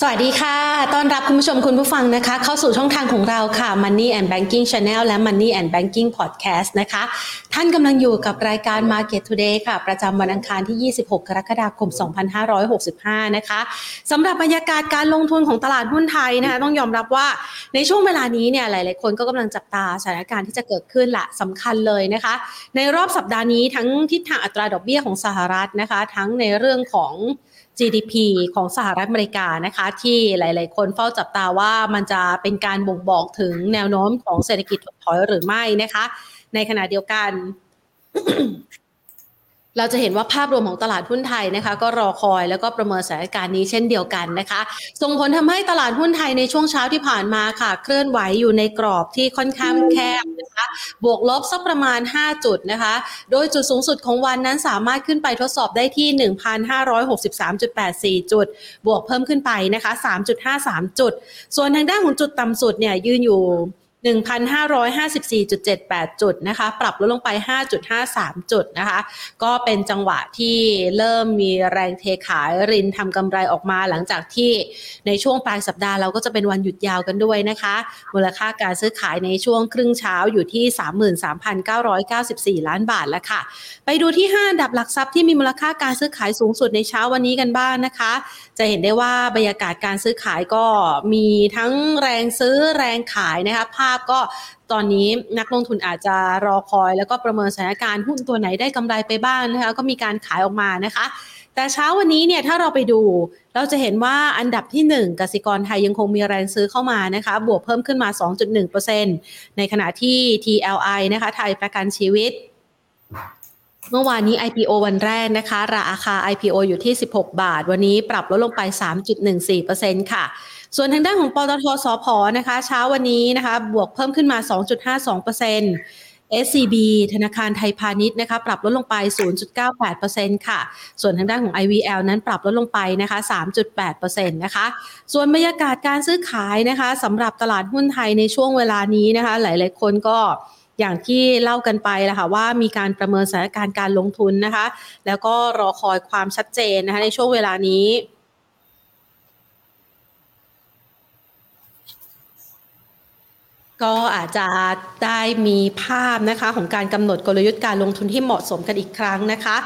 สวัสดีค่ะ ต้อนรับคุณผู้ชมคุณผู้ฟังนะคะ เข้าสู่ช่องทางของเราค่ะ Money and Banking Channel และ Money and Banking Podcast นะคะ ท่านกำลังอยู่กับรายการ Market Today ค่ะ ประจำวันอังคารที่ 26 กรกฎาคม 2565 นะคะสำหรับบรรยากาศการลงทุนของตลาดหุ้นไทยนะคะ ต้องยอมรับว่าในช่วงเวลานี้เนี่ยหลาย ๆ คนก็กำลังจับตาสถานการณ์ที่จะเกิดขึ้นละสำคัญเลยนะคะ ในรอบสัปดาห์นี้ทั้งทิศทางอัตราดอกเบี้ยของสหรัฐนะคะ ทั้งในเรื่องของ GDP ของสหรัฐอเมริกานะคะ ที่หลาย ๆ คนเฝ้าจับตาว่ามันจะเป็นการบ่งบอกถึงแนวโน้มของเศรษฐกิจถดถอยหรือไม่นะคะ ในขณะเดียวกัน เราจะเห็นว่าภาพรวมของตลาดหุ้นไทยนะคะ ก็รอคอยแล้วก็ประเมินสถานการณ์นี้เช่นเดียวกันนะคะ ส่งผลทำให้ตลาดหุ้นไทยในช่วงเช้าที่ผ่านมาค่ะ เคลื่อนไหวอยู่ในกรอบที่ค่อนข้างแคบนะคะบวกลบสักประมาณ 5 จุดนะคะ โดยจุดสูงสุดของวันนั้นสามารถขึ้นไปทดสอบได้ที่ 1,563.84 จุด บวกเพิ่มขึ้นไปนะคะ 3.53 จุด ส่วนทางด้านของจุดต่ำสุดเนี่ยยืนอยู่ 1,554.78 จุดนะคะ ปรับลดลงไป 5.53 จุดนะคะ ก็เป็นจังหวะที่เริ่มมีแรงเทขายรินทำกำไรออกมาหลังจากที่ในช่วงปลายสัปดาห์เราก็จะเป็นวันหยุดยาวกันด้วยนะคะ มูลค่าการซื้อขายในช่วงครึ่งเช้าอยู่ที่ 33,994 ล้านบาทแล้วค่ะ ไปดูที่ 5 อันดับหลักทรัพย์ที่มีมูลค่าการซื้อขายสูงสุดในเช้าวันนี้กันบ้างนะคะ จะเห็นได้ว่าบรรยากาศการซื้อขายก็มีทั้งแรงซื้อแรงขายนะคะภาพก็ตอนนี้นักลงทุนอาจจะรอคอย แล้วก็ประเมินสถานการณ์หุ้นตัวไหนได้กำไรไปบ้างนะคะก็มีการขายออกมานะคะ แต่เช้าวันนี้เนี่ยถ้าเราไปดูเราจะเห็นว่าอันดับที่ 1กสิกรไทยยังคงมีแรงซื้อเข้ามานะคะ บวกเพิ่มขึ้นมา 2.1%ในขณะที่ TLI นะคะไทยประกันชีวิตเมื่อวานนี้ IPO วันแรกนะคะ ราคา IPO อยู่ที่ 16 บาท วันนี้ปรับลดลงไป 3.14%ค่ะ ส่วนทางด้านของปตทสพนะคะ เช้าวันนี้นะคะ บวกเพิ่มขึ้นมา 2.52% SCB ธนาคารไทยพาณิชย์นะคะ ปรับลดลงไป 0.98%ค่ะ ส่วนทางด้านของ IVL นั้นปรับลดลงไปนะคะ 3.8%นะคะ ส่วนบรรยากาศการซื้อขายนะคะสำหรับตลาดหุ้นไทยในช่วงเวลานี้นะคะ หลาย ๆ คนก็อย่างที่เล่ากันไปแล้วค่ะว่ามีการประเมินสถานการณ์การลงทุนนะคะ แล้วก็รอคอยความชัดเจนนะคะในช่วงเวลานี้ ก็อาจจะได้มีภาพนะคะของการกำหนดกลยุทธ์การลงทุนที่เหมาะสมกันอีกครั้งนะคะ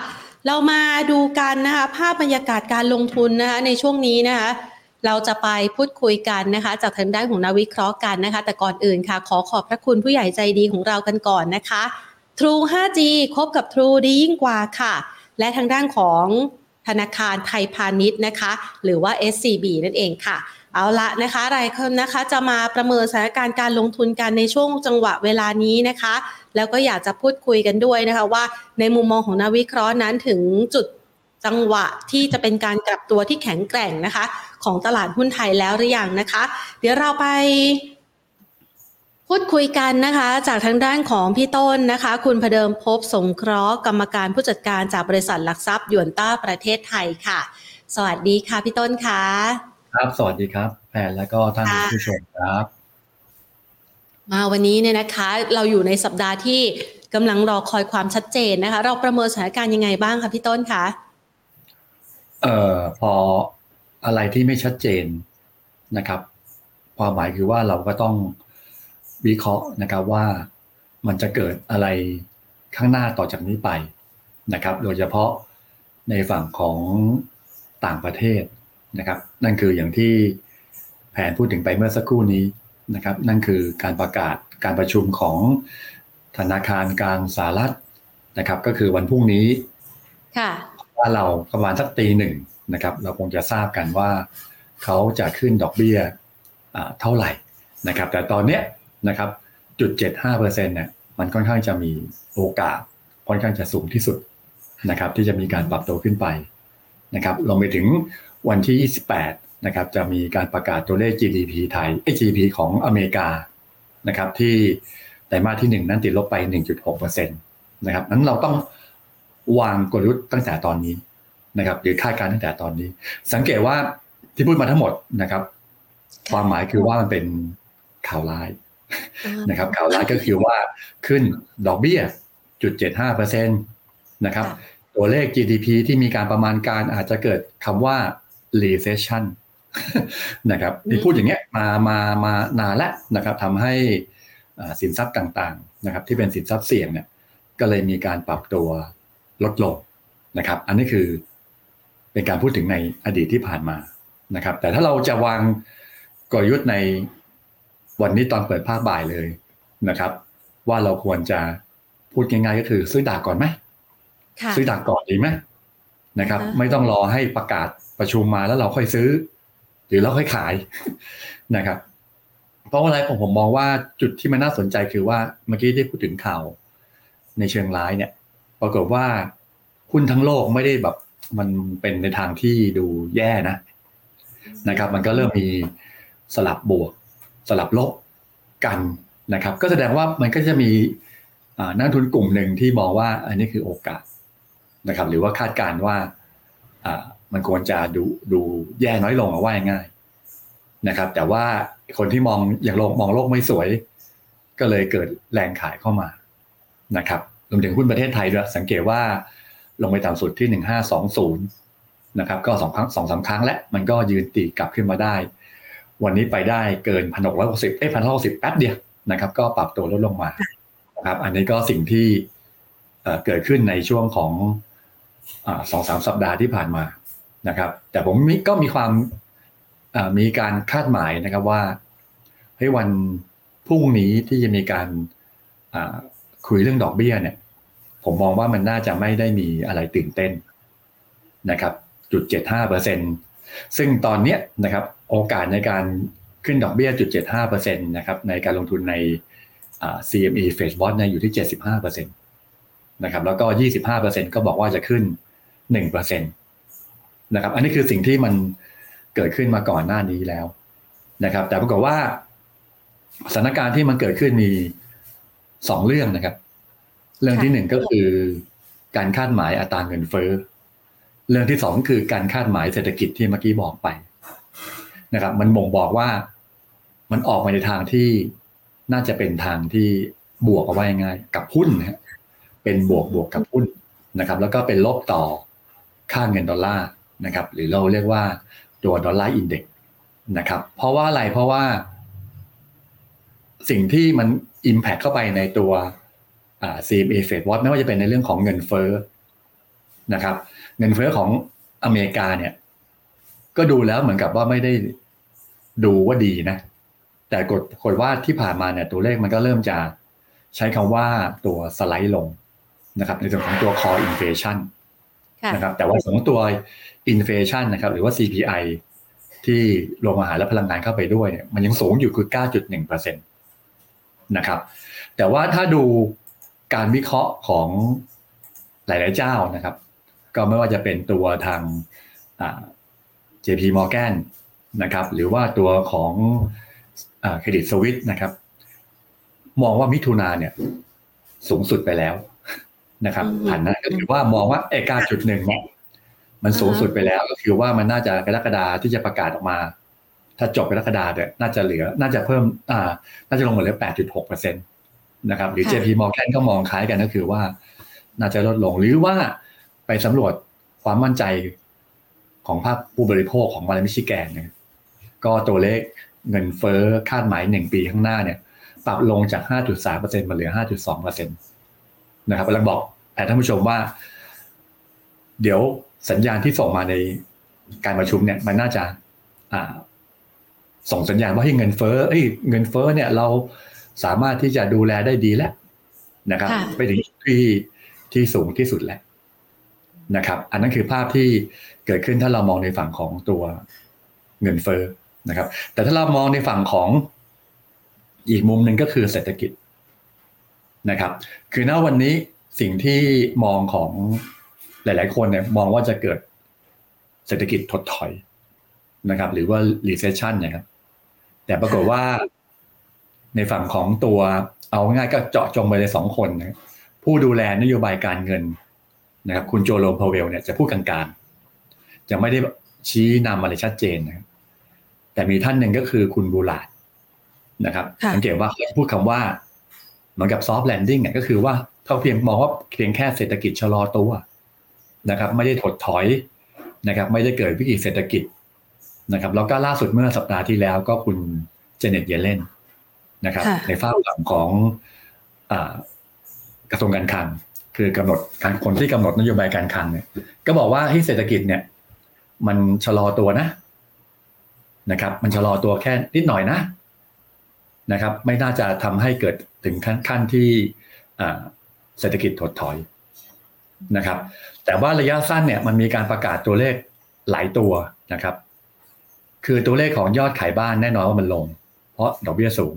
เรามาดูกันนะคะภาพบรรยากาศการลงทุนนะคะในช่วงนี้นะคะเราจะไปพูดคุยกันนะคะ จากทางด้านของนักวิเคราะห์กันนะคะ แต่ก่อนอื่นค่ะ ขอขอบพระคุณผู้ใหญ่ใจดีของเรากันก่อนนะคะ True 5G คบกับ True ดียิ่งกว่าค่ะ และทางด้านของธนาคารไทยพาณิชย์นะคะ หรือว่า SCB นั่นเองค่ะ เอาละนะคะรายคนนะคะจะมาประเมินสถานการณ์การลงทุนกันในช่วงจังหวะเวลานี้นะคะ แล้วก็อยากจะพูดคุยกันด้วยนะคะว่าในมุมมองของนักวิเคราะห์นั้นถึงจุดจังหวะที่จะเป็นการกลับตัวที่แข็งแกร่งนะคะ ของตลาดหุ้นไทยแล้วหรือยังนะคะ เดี๋ยวเราไปพูดคุยกันนะคะ จากทางด้านของพี่ต้นนะคะ คุณพเดิมพบสงเคราะห์กรรมการผู้จัดการจากบริษัทหลักทรัพย์ยวนต้าประเทศไทยค่ะ สวัสดีค่ะพี่ต้นค่ะ ครับ สวัสดีครับ แพนและก็ท่านผู้ชมครับ มาวันนี้เนี่ยนะคะ เราอยู่ในสัปดาห์ที่กำลังรอคอยความชัดเจนนะคะ เราประเมินสถานการณ์ยังไงบ้างคะพี่ต้นคะเอ่อพออะไรที่ไม่ชัดเจนนะครับ ความหมายคือว่าเราก็ต้องวิเคราะห์นะครับว่ามันจะเกิดอะไรข้างหน้าต่อจากนี้ไปนะครับ โดยเฉพาะในฝั่งของต่างประเทศ นะครับ นั่นคืออย่างที่แผนพูดถึงไปเมื่อสักครู่นี้นะครับ นั่นคือการประกาศการประชุมของธนาคารกลางสหรัฐนะครับ ก็คือวันพรุ่งนี้ค่ะว่าเราประมาณสักตีหนึ่งนะครับ เราคงจะทราบกันว่าเขาจะขึ้นดอกเบี้ยเท่าไหร่นะครับ แต่ตอนเนี้ยนะครับจุดเจ็ดห้าเปอร์เซ็นต์เนี่ยมันค่อนข้างจะมีโอกาสค่อนข้างจะสูงที่สุดนะครับ ที่จะมีการปรับตัวขึ้นไปนะครับลงไปถึง วันที่ 28 นะครับ จะมีการประกาศตัวเลข GDP ไทย GDP ของอเมริกา นะครับ ที่ไตรมาสที่ 1 นั้นติดลบไป 1.6%นะครับนั้นเราต้องวางกลยุทธ์ตั้งแต่ตอนนี้นะครับ หรือคาดการณ์ตั้งแต่ตอนนี้ สังเกตว่าที่พูดมาทั้งหมดนะครับ ความหมายคือว่ามันเป็นข่าวร้ายนะครับ ข่าวร้ายก็คือว่าขึ้นดอกเบี้ยจุดเจ็ดห้าเปอร์เซ็นตนะครับ ตัวเลข GDP ที่มีการประมาณการอาจจะเกิดคำว่า recession นะครับที่พูดอย่างเงี้ยมามามานานแล้วนะครับทำให้สินทรัพย์ต่างๆนะครับ ที่เป็นสินทรัพย์เสี่ยงเนี่ย ก็เลยมีการปรับตัวลดลงนะครับ อันนี้คือเป็นการพูดถึงในอดีตที่ผ่านมานะครับ แต่ถ้าเราจะวางกลยุทธ์ในวันนี้ตอนเปิดภาคบ่ายเลยนะครับ ว่าเราควรจะพูดง่ายๆก็คือ ซื้อดากก่อนไหมซื้อดากก่อนดีไหม นะครับ ไม่ต้องรอให้ประกาศประชุมมาแล้วเราค่อยซื้อ หรือเราค่อยขายนะครับ เพราะอะไรผมผมมองว่าจุดที่มันน่าสนใจคือว่าเมื่อกี้ได้พูดถึงข่าวในเชิงร้ายเนี่ย ปรากฏว่าหุ้นทั้งโลกไม่ได้แบบมันเป็นในทางที่ดูแย่นะนะครับ มันก็เริ่มมีสลับบวก สลับลบกันนะครับ ก็แสดงว่ามันก็จะมีนักทุนกลุ่มหนึ่งที่มองว่าอันนี้คือโอกาส นะครับ หรือว่าคาดการณ์ว่ามันควรจะดูดูแย่น้อยลงเอาว่าง่ายนะครับ แต่ว่าคนที่มองอย่างโลกมองโลกไม่สวย ก็เลยเกิดแรงขายเข้ามานะครับรวมถึงหุ้นประเทศไทยด้วยสังเกตว่าลงไปต่ำสุดที่หนึ่งห้าสองศูนย์นะครับ ก็สองครั้งสองสาครั้งและมันก็ยืนตีกลับขึ้นมาได้ วันนี้ไปได้เกินพันหกร้อยหกสิบเอ้พันหกสิบแป๊บเดียวนะครับ ก็ปรับตัวลดลงมานะครับ อันนี้ก็สิ่งที่เกิดขึ้นในช่วงของ สองสามสัปดาห์ที่ผ่านมานะครับ แต่ผมก็มีความมีการคาดหมายนะครับว่าให้วันพรุ่งนี้ที่จะมีการคุยเรื่องดอกเบี้ยเนี่ย ผมมองว่ามันน่าจะไม่ได้มีอะไรตื่นเต้นนะครับจุดเจ็ดห้าเปอร์เซ็นซึ่งตอนนี้นะครับโอกาสในการขึ้นดอกเบี้ยจุดเจ็ดห้าเปอร์เซ็นตนะครับในการลงทุนใน CME f a c e b o t เนี่ยอยู่ที่เจ็ดสิบห้าเปอร์เซ็นต นะครับแล้วก็ยี่สิบห้าเปอร์เซ็นก็บอกว่าจะขึ้นหนึ่งเปอร์เซ็นตนะครับอันนี้คือสิ่งที่มันเกิดขึ้นมาก่อนหน้านี้แล้วนะครับแต่ปรากฏว่าสถานการณ์ที่มันเกิดขึ้นมีสองเรื่องนะครับ เรื่องที่หนึ่งก็คือการคาดหมายอัตราเงินเฟ้อ เรื่องที่สองคือการคาดหมายเศรษฐกิจที่เมื่อกี้บอกไปนะครับ มันบ่งบอกว่ามันออกมาในทางที่น่าจะเป็นทางที่บวกเอาไว้ง่ายกับหุ้นนะ เป็นบวกบวกกับหุ้นนะครับ แล้วก็เป็นลบต่อค่าเงินดอลลาร์นะครับ หรือเราเรียกว่าตัวดอลลาร์อินเด็กนะครับ เพราะว่าอะไรเพราะว่า สิ่งที่มัน Impact เข้าไปในตัว CMA Fed Watch ไม่ว่าจะเป็นในเรื่องของเงินเฟ้อนะครับ เงินเฟ้อของอเมริกาเนี่ย ก็ดูแล้วเหมือนกับว่าไม่ได้ดูว่าดีนะ แต่กดกดว่าที่ผ่านมาเนี่ยตัวเลขมันก็เริ่มจะใช้คำว่าตัวสไลด์ลง นะครับในส่วนของตัว core inflation นะครับแต่ว่าของตัว inflation นะครับหรือว่า CPI ที่รวมอาหารและพลังงานเข้าไปด้วยเนี่ยมันยังสูงอยู่คือ 9.1%นะครับแต่ว่าถ้าดูการวิเคราะห์ของหลาย ๆ เจ้านะครับ ก็ไม่ว่าจะเป็นตัวทาง JP Morgan นะครับหรือว่าตัวของเครดิตสวิตนะครับ มองว่ามิถุนาเนี่ยสูงสุดไปแล้ว นะครับผ่านนั้นก็ถือว่ามองว่าเอการจุดหนึ่งเนี่ยมันสูงสุดไปแล้วก็คือว่ามันน่าจะกรกฎาที่จะประกาศออกมา ถ้าจบกรกฎาเนี่ยน่าจะเหลือน่าจะเพิ่มอ่าน่าจะลงมาเหลือแปดจุดหกเปอร์เซ็นตนะครับหรือ JP Morgan ก็มองคล้ายกันก็คือว่า น่าจะลดลงหรือว่าไปสำรวจความมั่นใจของภาคผู้บริโภคของมาเลมิชิแกนเนี่ยก็ตัวเลขเงินเฟ้อคาดหมายหนึ่งปีข้างหน้าเนี่ย ปรับลงจาก 5.3%มาเหลือ 5.2% นะครับกำลังบอกแต่ท่านผู้ชมว่า เดี๋ยวสัญญาณที่ส่งมาในการประชุมเนี่ย มันน่าจะส่งสัญญาณว่าให้เงินเฟ้อเอ้ยเงินเฟ้อเนี่ยเราสามารถที่จะดูแลได้ดีแล้วนะครับ ไปถึงที่ที่สูงที่สุดแล้วนะครับ อันนั้นคือภาพที่เกิดขึ้นถ้าเรามองในฝั่งของตัวเงินเฟ้อนะครับ แต่ถ้าเรามองในฝั่งของอีกมุมหนึ่งก็คือเศรษฐกิจ นะครับ คือณวันนี้สิ่งที่มองของหลาย ๆ คนเนี่ยมองว่าจะเกิดเศรษฐกิจถดถอยนะครับ หรือว่า recession นะครับ แต่ปรากฏว่าในฝั่งของตัวเอาง่ายก็เจาะจงไปเลยสองคนนะผู้ดูแลนโยบายการเงินนะครับ คุณเจอโรมพาวเวลเนี่ยจะพูดกลางๆ จะไม่ได้ชี้นำอะไรชัดเจนนะแต่มีท่านหนึ่งก็คือคุณ Bullard นะครับ สังเกตว่าเขาพูดคำว่า เหมือนกับ soft landing เนี่ยก็คือว่าเขาเพียงมองว่าเพียงแค่เศรษฐกิจชะลอตัวนะครับ ไม่ได้ถดถอยนะครับ ไม่ได้เกิดวิกฤตเศรษฐกิจนะครับแล้วก็ล่าสุดเมื่อสัปดาห์ที่แล้วก็คุณเจเน็ตเยเลนนะครับค่ะในฝ้าหลังของอากระทรวงการคลังคือกำหนดการคนที่กำหนดนโยบายการคลังเนี่ย ก็บอกว่าให้เศรษฐกิจเนี่ย มันชะลอตัวนะ นะครับ มันชะลอตัวแค่นิดหน่อยนะ นะครับ ไม่น่าจะทำให้เกิดถึงขั้นขั้นที่เศรษฐกิจถดถอยนะครับ แต่ว่าระยะสั้นเนี่ยมันมีการประกาศตัวเลขหลายตัวนะครับ คือตัวเลขของยอดขายบ้านแน่นอนว่ามันลง เพราะดอกเบี้ยสูง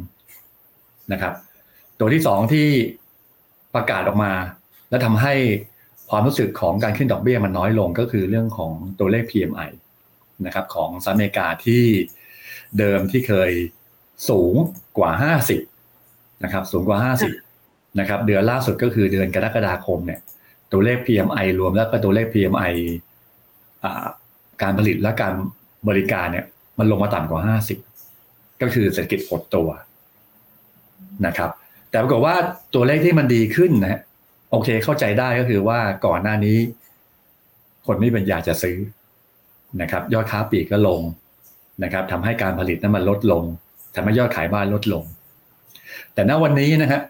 นะครับ ตัวที่สองที่ประกาศออกมา และทำให้ความรู้สึกของการขึ้นดอกเบี้ยมันน้อยลงก็คือเรื่องของตัวเลข PMI นะครับของสหรัฐอเมริกาที่เดิมที่เคย สูงกว่า 50นะครับสูงกว่า 50นะครับเดือนล่าสุดก็คือเดือนกรกฎาคมเนี่ยตัวเลข PMI รวมแล้วก็ตัวเลข PMI อ่าการผลิตและการบริการเนี่ย มันลงมาต่ำกว่า 50 ก็คือเศรษฐกิจหดตัวนะครับ แต่ปรากฏว่าตัวเลขที่มันดีขึ้นนะฮะโอเคเข้าใจได้ก็คือว่าก่อนหน้านี้ คนไม่เป็นอยากจะซื้อนะครับ ยอดค้าปลีกก็ลงนะครับทำให้การผลิตนั้นมันลดลง ทำให้ยอดขายบ้านลดลง แต่ณวันนี้นะฮะ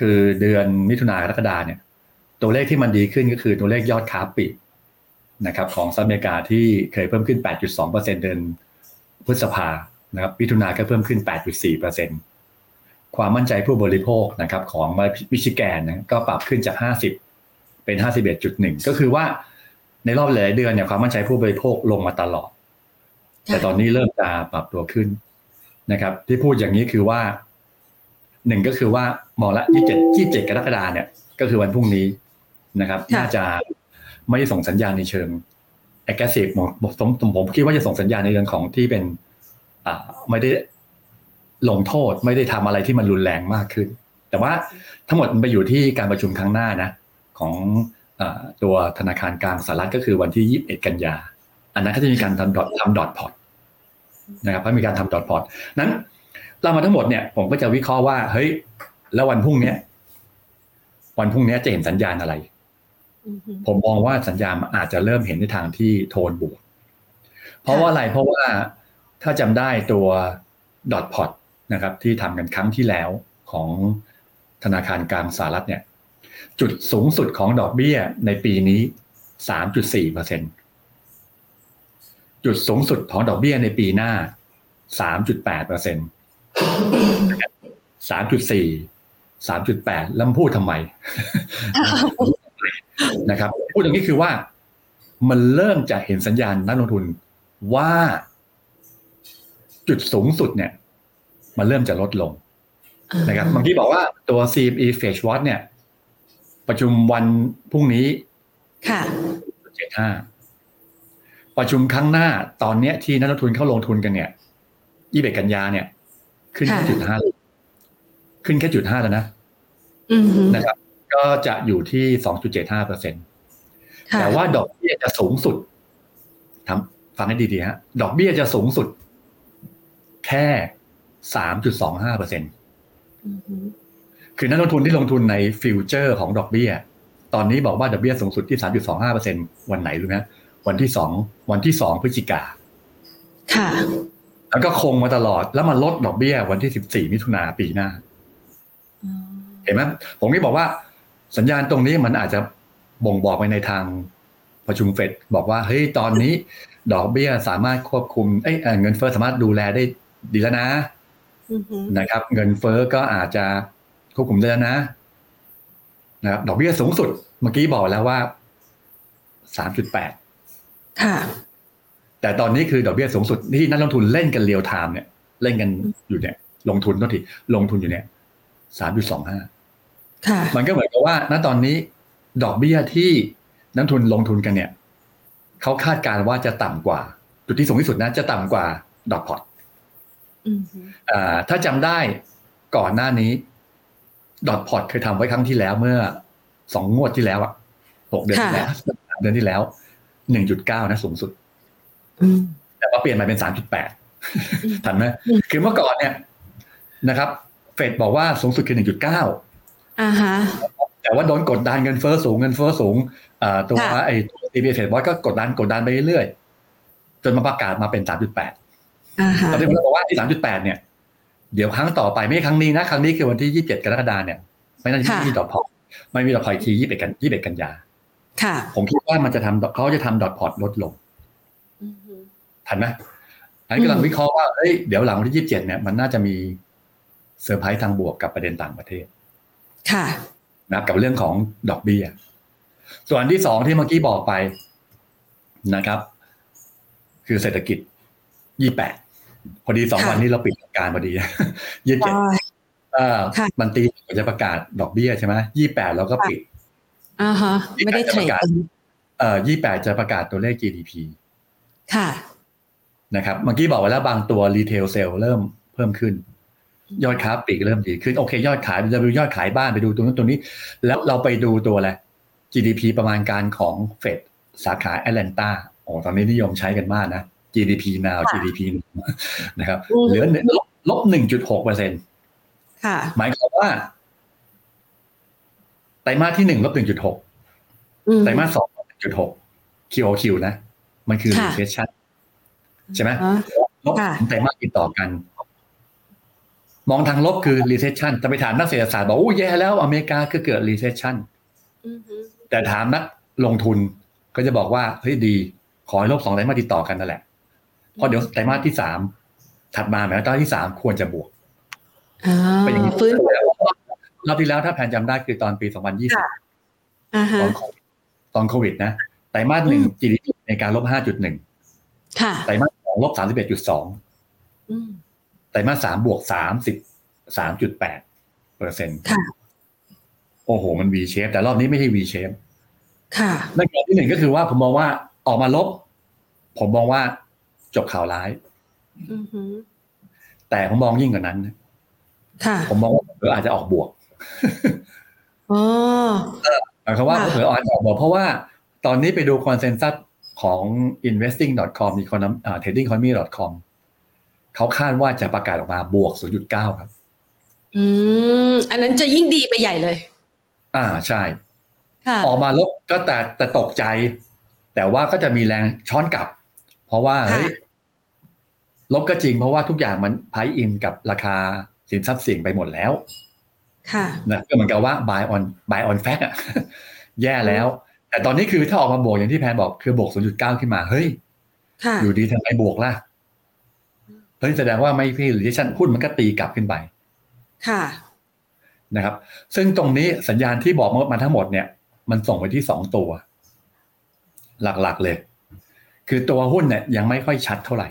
คือเดือนมิถุนายนกรกฎาเนี่ย ตัวเลขที่มันดีขึ้นก็คือตัวเลขยอดค้าปลีกนะครับของสหรัฐอเมริกาที่เคยเพิ่มขึ้น 8.2%เดือนพฤษภานะครับมิถุนาก็เพิ่มขึ้น 8.4%ความมั่นใจผู้บริโภคนะครับของมิชิแกนนะก็ปรับขึ้นจาก 50 เป็น 51.1 ก็คือว่าในรอบหลายเดือนเนี่ยความมั่นใจผู้บริโภคลงมาตลอด แต่ตอนนี้เริ่มจะปรับตัวขึ้น นะครับ ที่พูดอย่างนี้คือว่าหนึ่งก็คือว่ามองละยี่เจ็ดยี่เจ็ดกรกฎาเนี่ย ก็คือวันพรุ่งนี้นะครับค่ะน่าจะไม่ได้ส่งสัญญาณในเชิง aggressive ผมผมผมผมคิดว่าจะส่งสัญญาณในเรื่องของที่เป็นอ่าไม่ได้ลงโทษไม่ได้ทำอะไรที่มันรุนแรงมากขึ้น แต่ว่าทั้งหมดมันไปอยู่ที่การประชุมครั้งหน้านะ ของอาตัวธนาคารกลางสหรัฐก็คือวันที่ 21 กันยา อันนั้นก็จะมีการทำดอททำดอทพอต นะครับก็มีการทำดอทพอตนั้นเรามาทั้งหมดเนี่ยผมก็จะวิเคราะห์ว่าเฮ้ยแล้ววันพรุ่งเนี้ยวันพรุ่งเนี้ยจะเห็นสัญญาณอะไรอือฮึผมมองว่าสัญญาณอาจจะเริ่มเห็นในทางที่โทนบวก เพราะว่าอะไรเพราะว่าถ้าจำได้ตัวดอทพอตนะครับ ที่ทำกันครั้งที่แล้วของธนาคารกลางสหรัฐเนี่ย จุดสูงสุดของดอกเบี้ยในปีนี้ 3.4เปอร์เซ็น จุดสูงสุดของดอกเบี้ยในปีหน้า 3.8เปอร์เซ็น3.4 3.8แล้วมันพูดทำไมนะครับ พูดอย่างนี้คือว่า มันเริ่มจะเห็นสัญญาณนักลงทุนว่าจุดสูงสุดเนี่ย มันเริ่มจะลดลงนะครับบางทีบอกว่าตัว CME Fetch Watch เนี่ย ประชุมวันพรุ่งนี้ ค่ะ75 ประชุมครั้งหน้าตอนเนี้ยที่นักลงทุนเข้าลงทุนกันเนี่ย21กันยาเนี่ย ขึ้นแค่ค่ะจุดห้าขึ้นแค่จุดห้าแล้วนะอือฮึนะครับ ก็จะอยู่ที่2.75เปอร์เซ็นต์ค่ะแต่ว่าดอกเบี้ยจะสูงสุดทำฟังให้ดีๆฮะดอกเบี้ยจะสูงสุด แค่สามจุดสองห้าเปอร์เซ็นอือฮึคือนักลงทุนที่ลงทุนในฟิวเจอร์ของดอกเบี้ย ตอนนี้บอกว่าดอกเบี้ยสูงสุดที่สามจุดสองห้าเปอร์เซ็นวันไหนรู้ไหมฮะ วันที่สองวันที่สองพฤศจิกาค่ะ แล้วก็คงมาตลอดแล้วมาลดดอกเบี้ย วันที่สิบสี่มิถุนาปีหน้าอ๋อเห็นไหมผมก็บอกว่า สัญญาณตรงนี้มันอาจจะบ่งบอกไปในทางประชุมเฟดบอกว่าเฮ้ยตอนนี้ ดอกเบี้ยสามารถควบคุมเอ้ยเอ่อเงินเฟ้อสามารถดูแลได้ดีแล้วนะอือฮึนะครับ เงินเฟ้อก็อาจจะควบคุมได้แล้วนะนะครับดอกเบี้ยสูงสุดเมื่อกี้บอกแล้วว่าสามจุดแปด ค่ะ แต่ตอนนี้คือดอกเบี้ยสูงสุดที่นักลงทุนเล่นกันเรียลไทม์เนี่ย เล่นกันอยู่เนี่ย ลงทุนก็ทีลงทุนอยู่เนี่ยสามจุดสองห้าค่ะมันก็เหมือนกับว่า ณตอนนี้ ดอกเบี้ยที่นักทุนลงทุนกันเนี่ยเขาคาดการณ์ว่าจะต่ำกว่า จุดที่สูงที่สุดนะจะต่ำกว่าดอกพอตอือฮึอ่าถ้าจำได้ก่อนหน้านี้ ดอทพอตเคยทำไว้ครั้งที่แล้วเมื่อสองงวดที่แล้วอะหกเดือนที่แล้วสามเดือนที่แล้ว หนึ่งจุดเก้านะสูงสุดอืมแต่ว่าเปลี่ยนมาเป็นสามจุดแปดอืมทันไหมอืมคือเมื่อก่อนเนี่ยนะครับ เฟดบอกว่าสูงสุดคือหนึ่งจุดเก้าอ่าฮะแต่ว่าโดนกดดันเงินเฟ้อสูงเงินเฟ้อสูงอ่าตัวค่ะไอ้ตัว CPI Fed Watch ก็กดดันกดดันไปเรื่อยๆจจนมาประกาศมาเป็นสามจุดแปดอ่าฮะตอนนี้ผมบอกว่าที่สามจุดแปดเนี่ย เดี๋ยวครั้งต่อไปไม่ใช่ครั้งนี้นะ ครั้งนี้คือวันที่ยี่สิบเจ็ดกรกฎาเนี่ย ไม่น่าจะมีดอทพอไม่มีดอทพออีกทียี่สิบเอ็ดกันยี่สิบเอ็ดกันยาค่ะ ผมคิดว่ามันจะทำเขาจะทำดอทพอตลดลงอือฮึทันไหมอันนี้กำลังวิเคราะห์ว่าเฮ้ยเดี๋ยวหลังวันที่ยี่สิบเจ็ดเนี่ยมันน่าจะมีเซอร์ไพรส์ทางบวกกับประเด็นต่างประเทศ ค่ะนะครับกับเรื่องของดอกเบี้ย ส่วนอันที่สองที่เมื่อกี้บอกไปนะครับ คือเศรษฐกิจยี่แปดพอดีสองค่ะวันนี้เราปิดการพอดียี่สิบเจ็ดเออค่ะมันตีจะประกาศดอกเบี้ยใช่ไหมยี่แปดเราก็ปิด อ่าฮะไม่ได้เทรดกันเอ่อยี่แปดจะประกาศตัวเลข GDP ค่ะนะครับเมื่อกี้บอกไว้แล้วบางตัวรีเทลเซลเริ่มเพิ่มขึ้น ยอดค้าปลีกเริ่มดีขึ้นโอเค ยอดขายจะไปดูยอดขายบ้านไปดูตัวนู้นตัวนี้ แล้วเราไปดูตัวอะไร GDP ประมาณการของเฟดสาขาแอตแลนตาโอ้ตอนนี้นิยมใช้กันมากนะ GDP now ค่ะ GDP นะครับอืมเหลือหนึ่งลบลบหนึ่งจุดหกเปอร์เซ็นต์ค่ะหมายความว่า ไตรมาสที่หนึ่งลบหนึ่งจุดหกอืมไตรมาสสองลบหนึ่งจุดหก QOQ นะ มันคือค่ะ recession ใช่ไหมอ๋อลบค่ะไตรมาสติดต่อกัน มองทางลบคือ recession จะไปถามนักเศรษฐศาสตร์บอกโอ้แย่แล้วอเมริกาคือเกิด recession อือฮึแต่ถามนักลงทุนก็จะบอกว่าเฮ้ยดี ขอให้ลบสองไตรมาสติดต่อกันนั่นแหละเพราะเดี๋ยวไตรมาสที่สามถัดมาหมายว่าไตรมาสที่สามควรจะบวกอ่าเป็นอย่างนี้ฟื้น รอบที่แล้วถ้าแผนจำได้คือตอนปี 2020ค่ะอ่าฮะตอนโควิดตอนโควิดนะ ไตรมาสหนึ่งอืม GDP ในการลบ 5.1ค่ะไตรมาสสองลบ 31.2อืมไตรมาสสามบวก 33.8เปอร์เซ็นต์ค่ะโอ้โห มัน V shape แต่รอบนี้ไม่ใช่ V shape ค่ะในกรณีที่หนึ่งก็คือว่าผมมองว่าออกมาลบ ผมมองว่าจบข่าวร้ายอือฮึแต่ผมมองยิ่งกว่านั้น ค่ะ ผมมองว่าเอออาจจะออกบวกอ๋อ หมายความว่าค่ะเผลอๆอาจจะออกบวกเพราะว่าตอนนี้ไปดูคอนเซนแซสของ investing.com มีคนอ่า tradingeconomy.com เขาคาดว่าจะประกาศออกมาบวก 0.9 ครับ อืม อันนั้นจะยิ่งดีไปใหญ่เลย อ่าใช่ค่ะออกมาลบก็แต่แต่ตกใจ แต่ว่าก็จะมีแรงช้อนกลับ เพราะว่าค่ะเฮ้ยลบก็จริงเพราะว่าทุกอย่างมันไพอินกับราคาสินทรัพย์เสี่ยงไปหมดแล้วค่ะ นะก็เหมือนกับว่า buy on buy on fact อะแย่แล้ว แต่ตอนนี้คือถ้าออกมาบวกอย่างที่แพนบอกคือบวก 0.9 ขึ้นมาเฮ้ยค่ะอยู่ดีทำไมบวกล่ะเฮ้ยแสดงว่าไม่พี่หรือชันหุ้นมันก็ตีกลับขึ้นไป ค่ะนะครับ ซึ่งตรงนี้สัญญาณที่บอกมาทั้งหมดเนี่ย มันส่งไปที่สองตัว หลักๆเลย คือตัวหุ้นเนี่ยยังไม่ค่อยชัดเท่าไหร่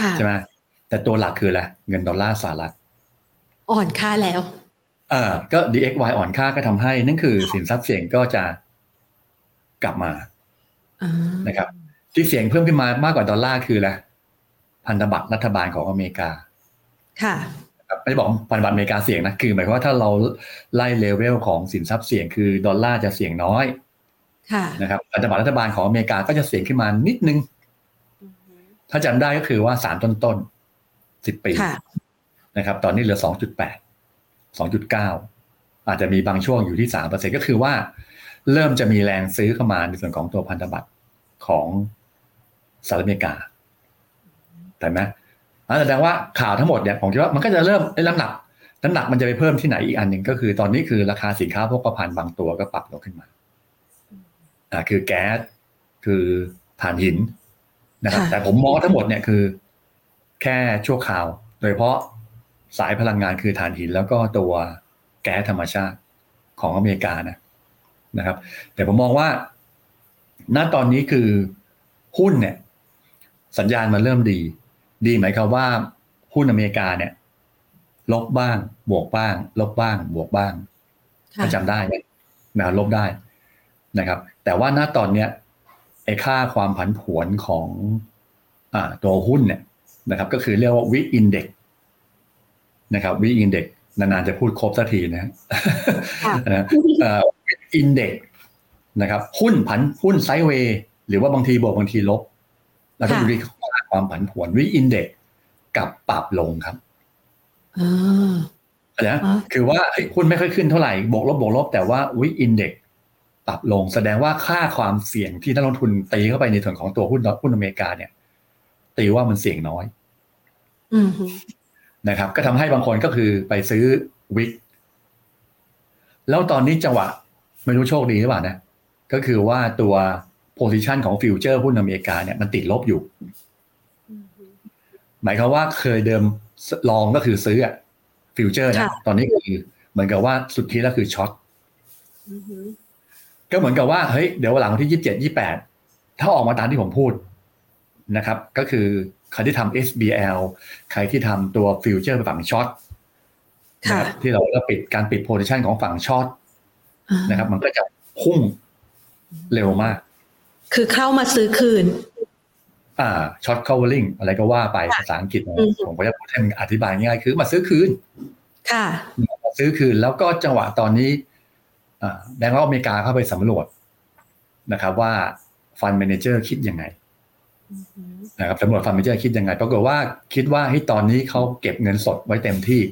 ค่ะใช่ไหมแต่ตัวหลักคืออะไรเงินดอลลาร์สหรัฐอ่อนค่าแล้วเออก็ DXY อ่อนค่าก็ทำให้ นั่นคือสินทรัพย์เสี่ยงก็จะกลับมาอ่านะครับ ที่เสี่ยงเพิ่มขึ้นมามากกว่าดอลลาร์คืออะไรพันธบัตรรัฐบาลของอเมริกา ค่ะครับไม่ได้บอกพันธบัตรอเมริกาเสี่ยงนะคือหมายความว่าถ้าเราไล่เลเวลของสินทรัพย์เสี่ยงคือดอลลาร์จะเสี่ยงน้อยค่ะนะครับพันธบัตรรัฐบาลของอเมริกาก็จะเสี่ยงขึ้นมานิดนึงอือฮึถ้าจำได้ก็คือว่าสามต้นต้นสิบปีค่ะนะครับ ตอนนี้เหลือสองจุดแปด สองจุดเก้าอาจจะมีบางช่วงอยู่ที่สามเปอร์เซ็นก็คือว่า เริ่มจะมีแรงซื้อเข้ามาในส่วนของตัวพันธบัตรของสหรัฐอเมริกาแต่ไหมนั่นแสดงว่าข่าวทั้งหมดเนี่ยผมคิดว่ามันก็จะเริ่มได้น้ำหนักน้ำหนักมันจะไปเพิ่มที่ไหนอีกอันหนึ่งก็คือ ตอนนี้คือราคาสินค้าโภคภัณฑ์บางตัวก็ปรับลงขึ้นมาอ่าคือแก๊สคือถ่านหินนะครับแต่ผมมองทั้งหมดเนี่ยคือ แค่ชั่วคราว โดยเฉพาะ สายพลังงานคือถ่านหิน แล้วก็ตัวแก๊สธรรมชาติของอเมริกานะนะครับ แต่ผมมองว่า ณตอนนี้คือหุ้นเนี่ย สัญญาณมันเริ่มดี ดีหมายความว่าหุ้นอเมริกาเนี่ย ลบบ้าง บวกบ้าง ลบบ้าง บวกบ้างค่ะถ้าจำได้นะลบได้นะครับ แต่ว่าณตอนเนี้ยไอ้ค่าความผันผวนของอ่าตัวหุ้นเนี่ยนะครับ ก็คือเรียกว่าวิอินเด็ก นะครับวิอินเด็กนานๆจะพูดครบสักทีนะฮะค่ะนะวิอินเด็กนะครับหุ้นผันหุ้นไซด์เวย์หรือว่าบางทีบวกบางทีลบเราต้องค่ะดูที่ค่าความผันผวนวิอินเด็กกับปรับลงครับอ่านะอ๋อคือว่าเฮ้ยหุ้นไม่ค่อยขึ้นเท่าไหร่บวกลบบวกลบ แต่ว่าวิอินเด็กปรับลงแสดงว่าค่าความเสี่ยงที่นักลงทุนตีเข้าไปในส่วนของตัวหุ้นหุ้นอเมริกาเนี่ยตีว่ามันเสี่ยงน้อยอืม นะครับ ก็ทำให้บางคนก็คือไปซื้อweek แล้วตอนนี้จังหวะไม่รู้โชคดีหรือเปล่านะก็คือว่าตัว position ของฟิวเจอร์หุ้นอเมริกาเนี่ยมันติดลบอยู่ หมายความว่าเคยเดิม long ก็คือซื้ออะ futures นะตอนนี้คือเหมือนกับว่าสุดที่แล้วคือ short ก็เหมือนกับว่าเฮ้ยเดี๋ยวหลังวันที่ยี่สิบเจ็ดยี่แปดถ้าออกมาตามที่ผมพูดนะครับ ก็คือ ใครที่ทำ SBL ใครที่ทำตัว futures ฝั่ง short นะครับที่เราก็ปิดการปิด position ของฝั่ง short นะครับ มันก็จะพุ่งเร็วมาก คือเข้ามาซื้อคืน อ่าช็อต covering อะไรก็ว่าไปภาษาอังกฤษผมก็จะพูดให้มันอธิบายง่ายคือมาซื้อคืน ค่ะมาซื้อคืนแล้วก็จังหวะตอนนี้แบงก์อเมริกาเข้าไปสำรวจนะครับว่า fund manager คิดยังไง นะครับสำรวจ fund manager คิดยังไงปรากฏว่าคิดว่าให้ตอนนี้เขาเก็บเงินสดไว้เต็มที่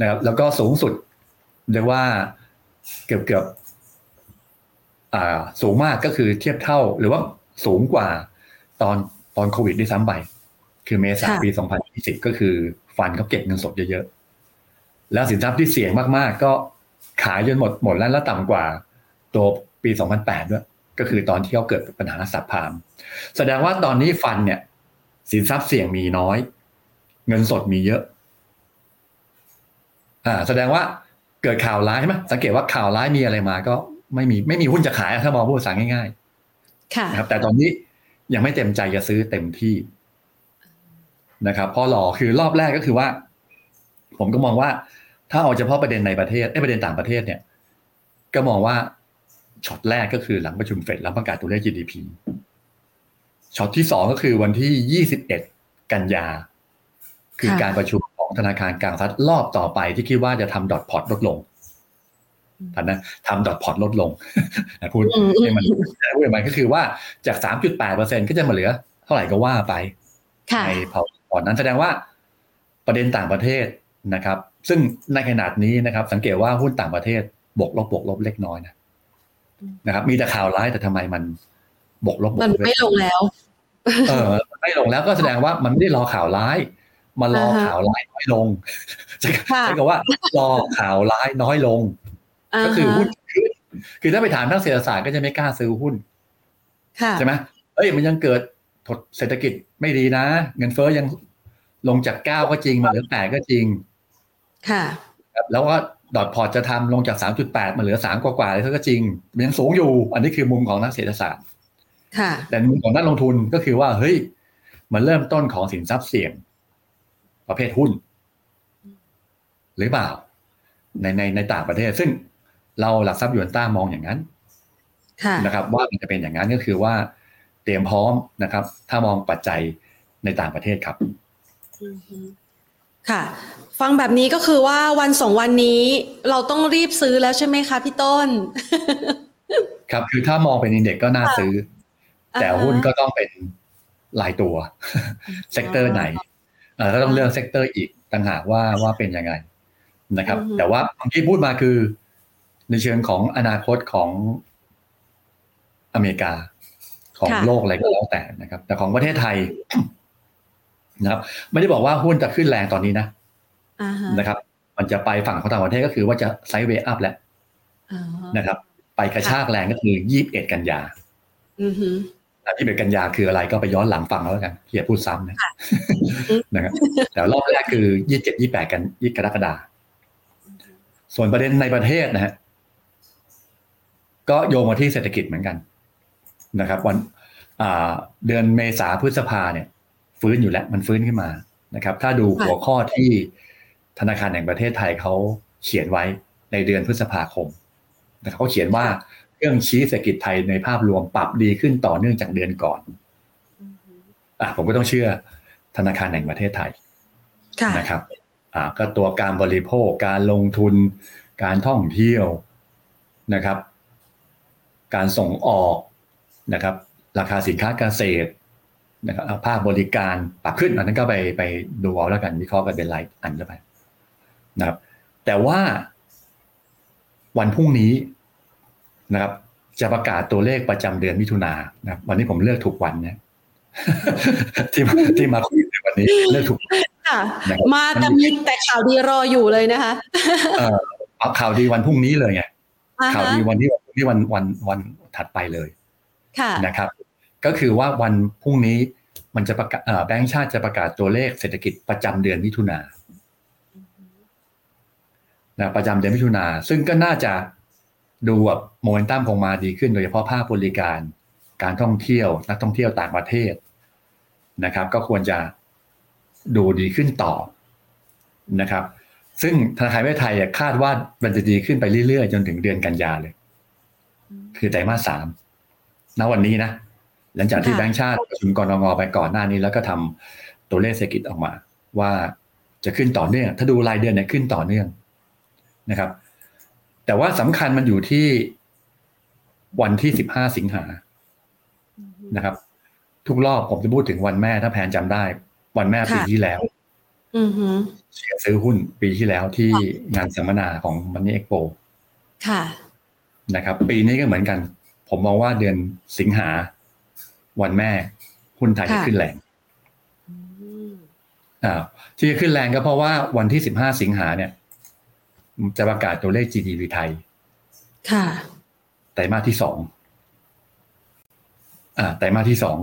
นะครับ แล้วก็สูงสุดเรียกว่าเกือบเกือบอ่าสูงมากก็คือเทียบเท่า หรือว่าสูงกว่าตอนตอนโควิดด้วยซ้ำไป คือเมษาปี 2020 ก็คือ fund เขาเก็บเงินสดเยอะๆ แล้วสินทรัพย์ที่เสี่ยงมากๆ ก็ขายจนหมดหมดแล้วแล้วต่ำกว่าตัวปี 2008 ด้วย ก็คือตอนที่เขาเกิดปัญหาสับพาม แสดงว่าตอนนี้ฟันเนี่ย สินทรัพย์เสี่ยงมีน้อย เงินสดมีเยอะ อ่า แสดงว่าเกิดข่าวร้ายใช่ไหมสังเกตว่าข่าวร้ายมีอะไรมา ก็ไม่มีไม่มีหุ้นจะขายถ้ามองพูดภาษาง่ายๆค่ะนะครับ แต่ตอนนี้ยังไม่เต็มใจจะซื้อเต็มที่นะครับพอหลอคือรอบแรกก็คือว่า ผมก็มองว่า ถ้าเอาเฉพาะประเด็นในประเทศไอ้ประเด็นต่างประเทศเนี่ย ก็มองว่า ช็อตแรกก็คือหลังประชุมเฟดแล้วประกาศตัวเลข GDP ช็อตที่สองก็คือวันที่ยี่สิบเอ็ดกันยา คือการประชุมของธนาคารกลางสหรัฐรอบต่อไปที่คิดว่าจะทำ dot plot ลดลงทันนะทำ dot plot ลดลงนะพูดให้มันพูดมันก็คือว่าจากสามจุดแปดเปอร์เซ็นก็จะมาเหลือ เท่าไหร่ก็ว่าไปในพอร์ตนั้นแสดงว่าประเด็นต่างประเทศนะครับ ซึ่งในขนาดนี้นะครับ สังเกตว่าหุ้นต่างประเทศบวกลบบวกลบเล็กน้อยนะ นะครับ มีแต่ข่าวร้ายแต่ทำไมมันบวกลบบวกลบมันไม่ลงแล้ว เออไม่ลงแล้วก็แสดงว่ามันไม่ได้รอข่าวร้ายมารอข่าวร้ายน้อยลงใช่กับว่ารอข่าวร้ายน้อยลง ก็คือหุ้นขึ้นคือถ้าไปถามนักเศรษฐศาสตร์ก็จะไม่กล้าซื้อหุ้นใช่ไหมเอ้ยมันยังเกิดถดเศรษฐกิจไม่ดีนะ เงินเฟ้อยังลงจากเก้าก็จริงมาเหลือแปดก็จริง ค่ะ แล้วก็ ดอทพอร์ตจะทำลงจากสามจุดแปดมาเหลือสามกว่าๆเลยก็จริง มันยังสูงอยู่ อันนี้คือมุมของนักเศรษฐศาสตร์ค่ะแต่มุมของนักลงทุนก็คือว่า เฮ้ย มันเริ่มต้นของสินทรัพย์เสี่ยง ประเภทหุ้น หรือเปล่า ในในในต่างประเทศ ซึ่งเราหลักทรัพย์หยวนต้ามองอย่างนั้นนะครับ ว่ามันจะเป็นอย่างนั้นก็คือว่าเตรียมพร้อมนะครับ ถ้ามองปัจจัยในต่างประเทศครับ ค่ะ ฟังแบบนี้ก็คือว่าวันสองวันนี้เราต้องรีบซื้อแล้วใช่ไหมคะพี่ต้น ครับคือถ้ามองเป็น index ก็น่าซื้อ แต่หุ้นก็ต้องเป็นหลายตัว sector ไหนก็ต้องเลือก sector อีกต่างหากว่าว่าเป็นยังไงนะครับ แต่ว่าที่พูดมาคือ ในเชิงของอนาคตของอเมริกาของโลกอะไรก็แล้วแต่นะครับ แต่ของประเทศไทย นะครับ ไม่ได้บอกว่าหุ้นจะขึ้นแรงตอนนี้นะนะครับ มันจะไปฝั่งของต่างประเทศก็คือว่าจะไซด์เวย์อัพแล้วนะครับ ไปกระชากแรงก็คือยี่สิบเอ็ดกันยาที่เป็นกันยาคืออะไรก็ไปย้อนหลังฟังแล้วกันที่จะพูดซ้ำนะนะครับแต่รอบแรกคือยี่สิบเจ็ดยี่แปดกันยี่กรกฎาส่วนประเด็นในประเทศนะฮะก็โยงมาที่เศรษฐกิจเหมือนกันนะครับ วันเดือนเมษาพฤษภาเนี่ย ฟื้นอยู่แล้ว มันฟื้นขึ้นมานะครับ ถ้าดูหัวข้อที่ธนาคารแห่งประเทศไทยเขาเขียนไว้ในเดือนพฤษภาคมนะครับเขาเขียนว่าเครื่องชี้เศรษฐกิจไทยในภาพรวมปรับดีขึ้นต่อเนื่องจากเดือนก่อนอะผมก็ต้องเชื่อธนาคารแห่งประเทศไทยนะครับอ่าก็ตัวการบริโภคการลงทุน การท่องเที่ยวนะครับ การส่งออกนะครับ ราคาสินค้าเกษตร นะครับภาคบริการปรับขึ้นอันนั้นก็ไปไปดูเอาแล้วกันวิเคราะห์กันเป็นรายอันแล้วไปนะครับ แต่ว่าวันพรุ่งนี้นะครับ จะประกาศตัวเลขประจำเดือนมิถุนานะครับ วันนี้ผมเลือกถูกวันเนี่ยที่ที่มาคุยในวันนี้เลือกถูกค่ะมาแต่มีแต่ข่าวดีรออยู่เลยนะคะเออเอาข่าวดีวันพรุ่งนี้เลยไงข่าวดีวันที่วันที่วันวันวันถัดไปเลย ค่ะนะครับ ก็คือว่าวันพรุ่งนี้มันจะประกาศแบงก์ชาติจะประกาศตัวเลขเศรษฐกิจประจำเดือนมิถุนานะประจำเดือนมิถุนาซึ่งก็น่าจะดูแบบโมเมนตัมคงมาดีขึ้นโดยเฉพาะภาคบริการ การท่องเที่ยว นักท่องเที่ยวต่างประเทศนะครับ ก็ควรจะดูดีขึ้นต่อนะครับ ซึ่งธนาคารประเทศไทยคาดว่ามันจะดีขึ้นไปเรื่อยๆ จนถึงเดือนกันยาเลย คือไตรมาสสามณวันนี้นะ หลังจากที่แบงก์ชาติประชุมกรงงไปก่อนหน้านี้ แล้วก็ทำตัวเลขเศรษฐกิจออกมา ว่าจะขึ้นต่อเนื่อง ถ้าดูรายเดือนเนี่ยขึ้นต่อเนื่องนะครับ แต่ว่าสำคัญมันอยู่ที่วันที่สิบห้าสิงหานะครับ ทุกรอบผมจะพูดถึงวันแม่ถ้าแพนจำได้ วันแม่ปีที่แล้วเชียร์ซื้อหุ้นปีที่แล้วที่งานสัมมนาของมันนี่เอ็กโปค่ะ นะครับ ปีนี้ก็เหมือนกัน ผมมองว่าเดือนสิงหา วันแม่หุ้นไทยจะขึ้นแรงอ่าที่จะขึ้นแรงก็เพราะว่าวันที่สิบห้าสิงหาเนี่ย จะประกาศตัวเลข GDP ไทย ค่ะไตรมาสที่สองอ่าไตรมาสที่สอง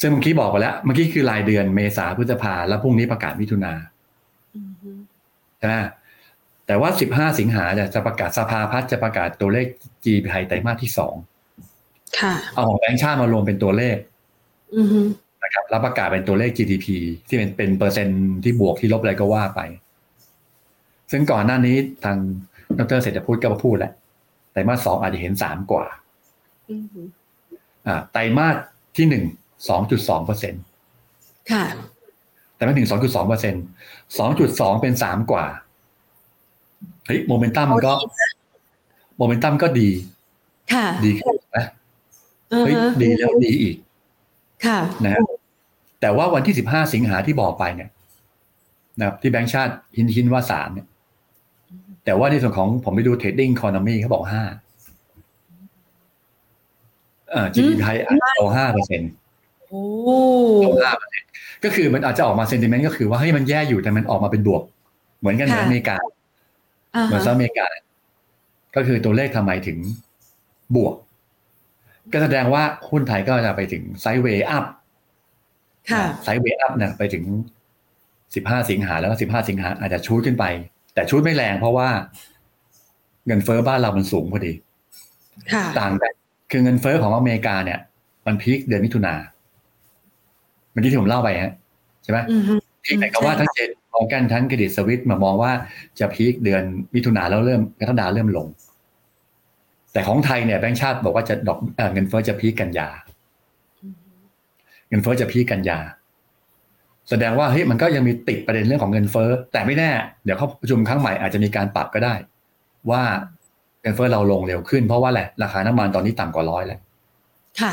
ซึ่งเมื่อกี้บอกไปแล้ว เมื่อกี้คือรายเดือนเมษาพฤษภาแล้วพรุ่งนี้ประกาศมิถุนาใช่ไหมแต่ว่าสิบห้าสิงหาจะประกาศสภาพัฒน์จะประกาศตัวเลข GDP ไทยไตรมาสที่สองค่ะเอาของแบงค์ชาติมารวมเป็นตัวเลขอือฮึ นะครับแล้วประกาศเป็นตัวเลข GDP ที่เป็นเป็นเปอร์เซ็นต์ที่บวกที่ลบอะไรก็ว่าไป ซึ่งก่อนหน้านี้ทางดรเศรษฐพูดก็มาพูดแล้วไตรมาสสองอาจจะเห็นสามกว่าอือฮึอ่าไตรมาสที่หนึ่งสองจุดสองเปอร์เซ็นค่ะแต่ไม่ถึงสองจุดสองเปอร์เซ็นสองจุดสองเป็นสามกว่า เฮ้ยโมเมนตัมมันก็ โมเมนตัมก็ดี ค่ะ ดีขึ้นนะอือเฮ้ยฮะดีแล้วดีอีก ค่ะนะฮะแต่ว่าวันที่สิบห้าสิงหาที่บอกไปเนี่ยนะครับที่แบงก์ชาติหินหินว่าสามเนี่ย แต่ว่าในส่วนของผมไปดู Trading Economics เขาบอกห้าเอ่อ GDP ไทยอาจจะโตห้าเปอร์เซ็นต์โอ้โตห้าเปอร์เซ็นต์ก็คือมันอาจจะออกมา sentiment ก็คือว่าเฮ้ยมันแย่อยู่แต่มันออกมาเป็นบวก เหมือนกันเหมือนอเมริกาอ่าเหมือนฮะสหรัฐอเมริกา ก็คือตัวเลขทำไมถึงบวก ก็แสดงว่าหุ้นไทยก็จะไปถึง sideway up ค่ะ sideway up เนี่ยไปถึงสิบห้าสิงหาแล้วก็สิบห้าสิงหาอาจจะ shoot ขึ้นไป แต่ shoot ไม่แรงเพราะว่า เงินเฟ้อบ้านเรามันสูงพอดีค่ะต่างกันคือเงินเฟ้อของอเมริกาเนี่ย มัน peak เดือนมิถุนาเมื่อกี้ที่ผมเล่าไปฮะใช่ไหมอือฮึพีคแต่ก็ว่าทั้งเจนมองกันทั้งเครดิตสวิตมามองว่าจะพีคเดือนมิถุนาแล้วเริ่มกรกฎาเริ่มลง แต่ของไทยเนี่ยแบงก์ชาติบอกว่าจะดอกเอ่อเงินเฟ้อจะพีคกันยา เงินเฟ้อจะพีคกันยา แสดงว่าเฮ้ยมันก็ยังมีติดประเด็นเรื่องของเงินเฟ้อแต่ไม่แน่ เดี๋ยวเขาประชุมครั้งใหม่อาจจะมีการปรับก็ได้ ว่าเงินเฟ้อเราลงเร็วขึ้นเพราะว่าแหละราคาน้ำมันตอนนี้ต่ำกว่าร้อยแล้วค่ะ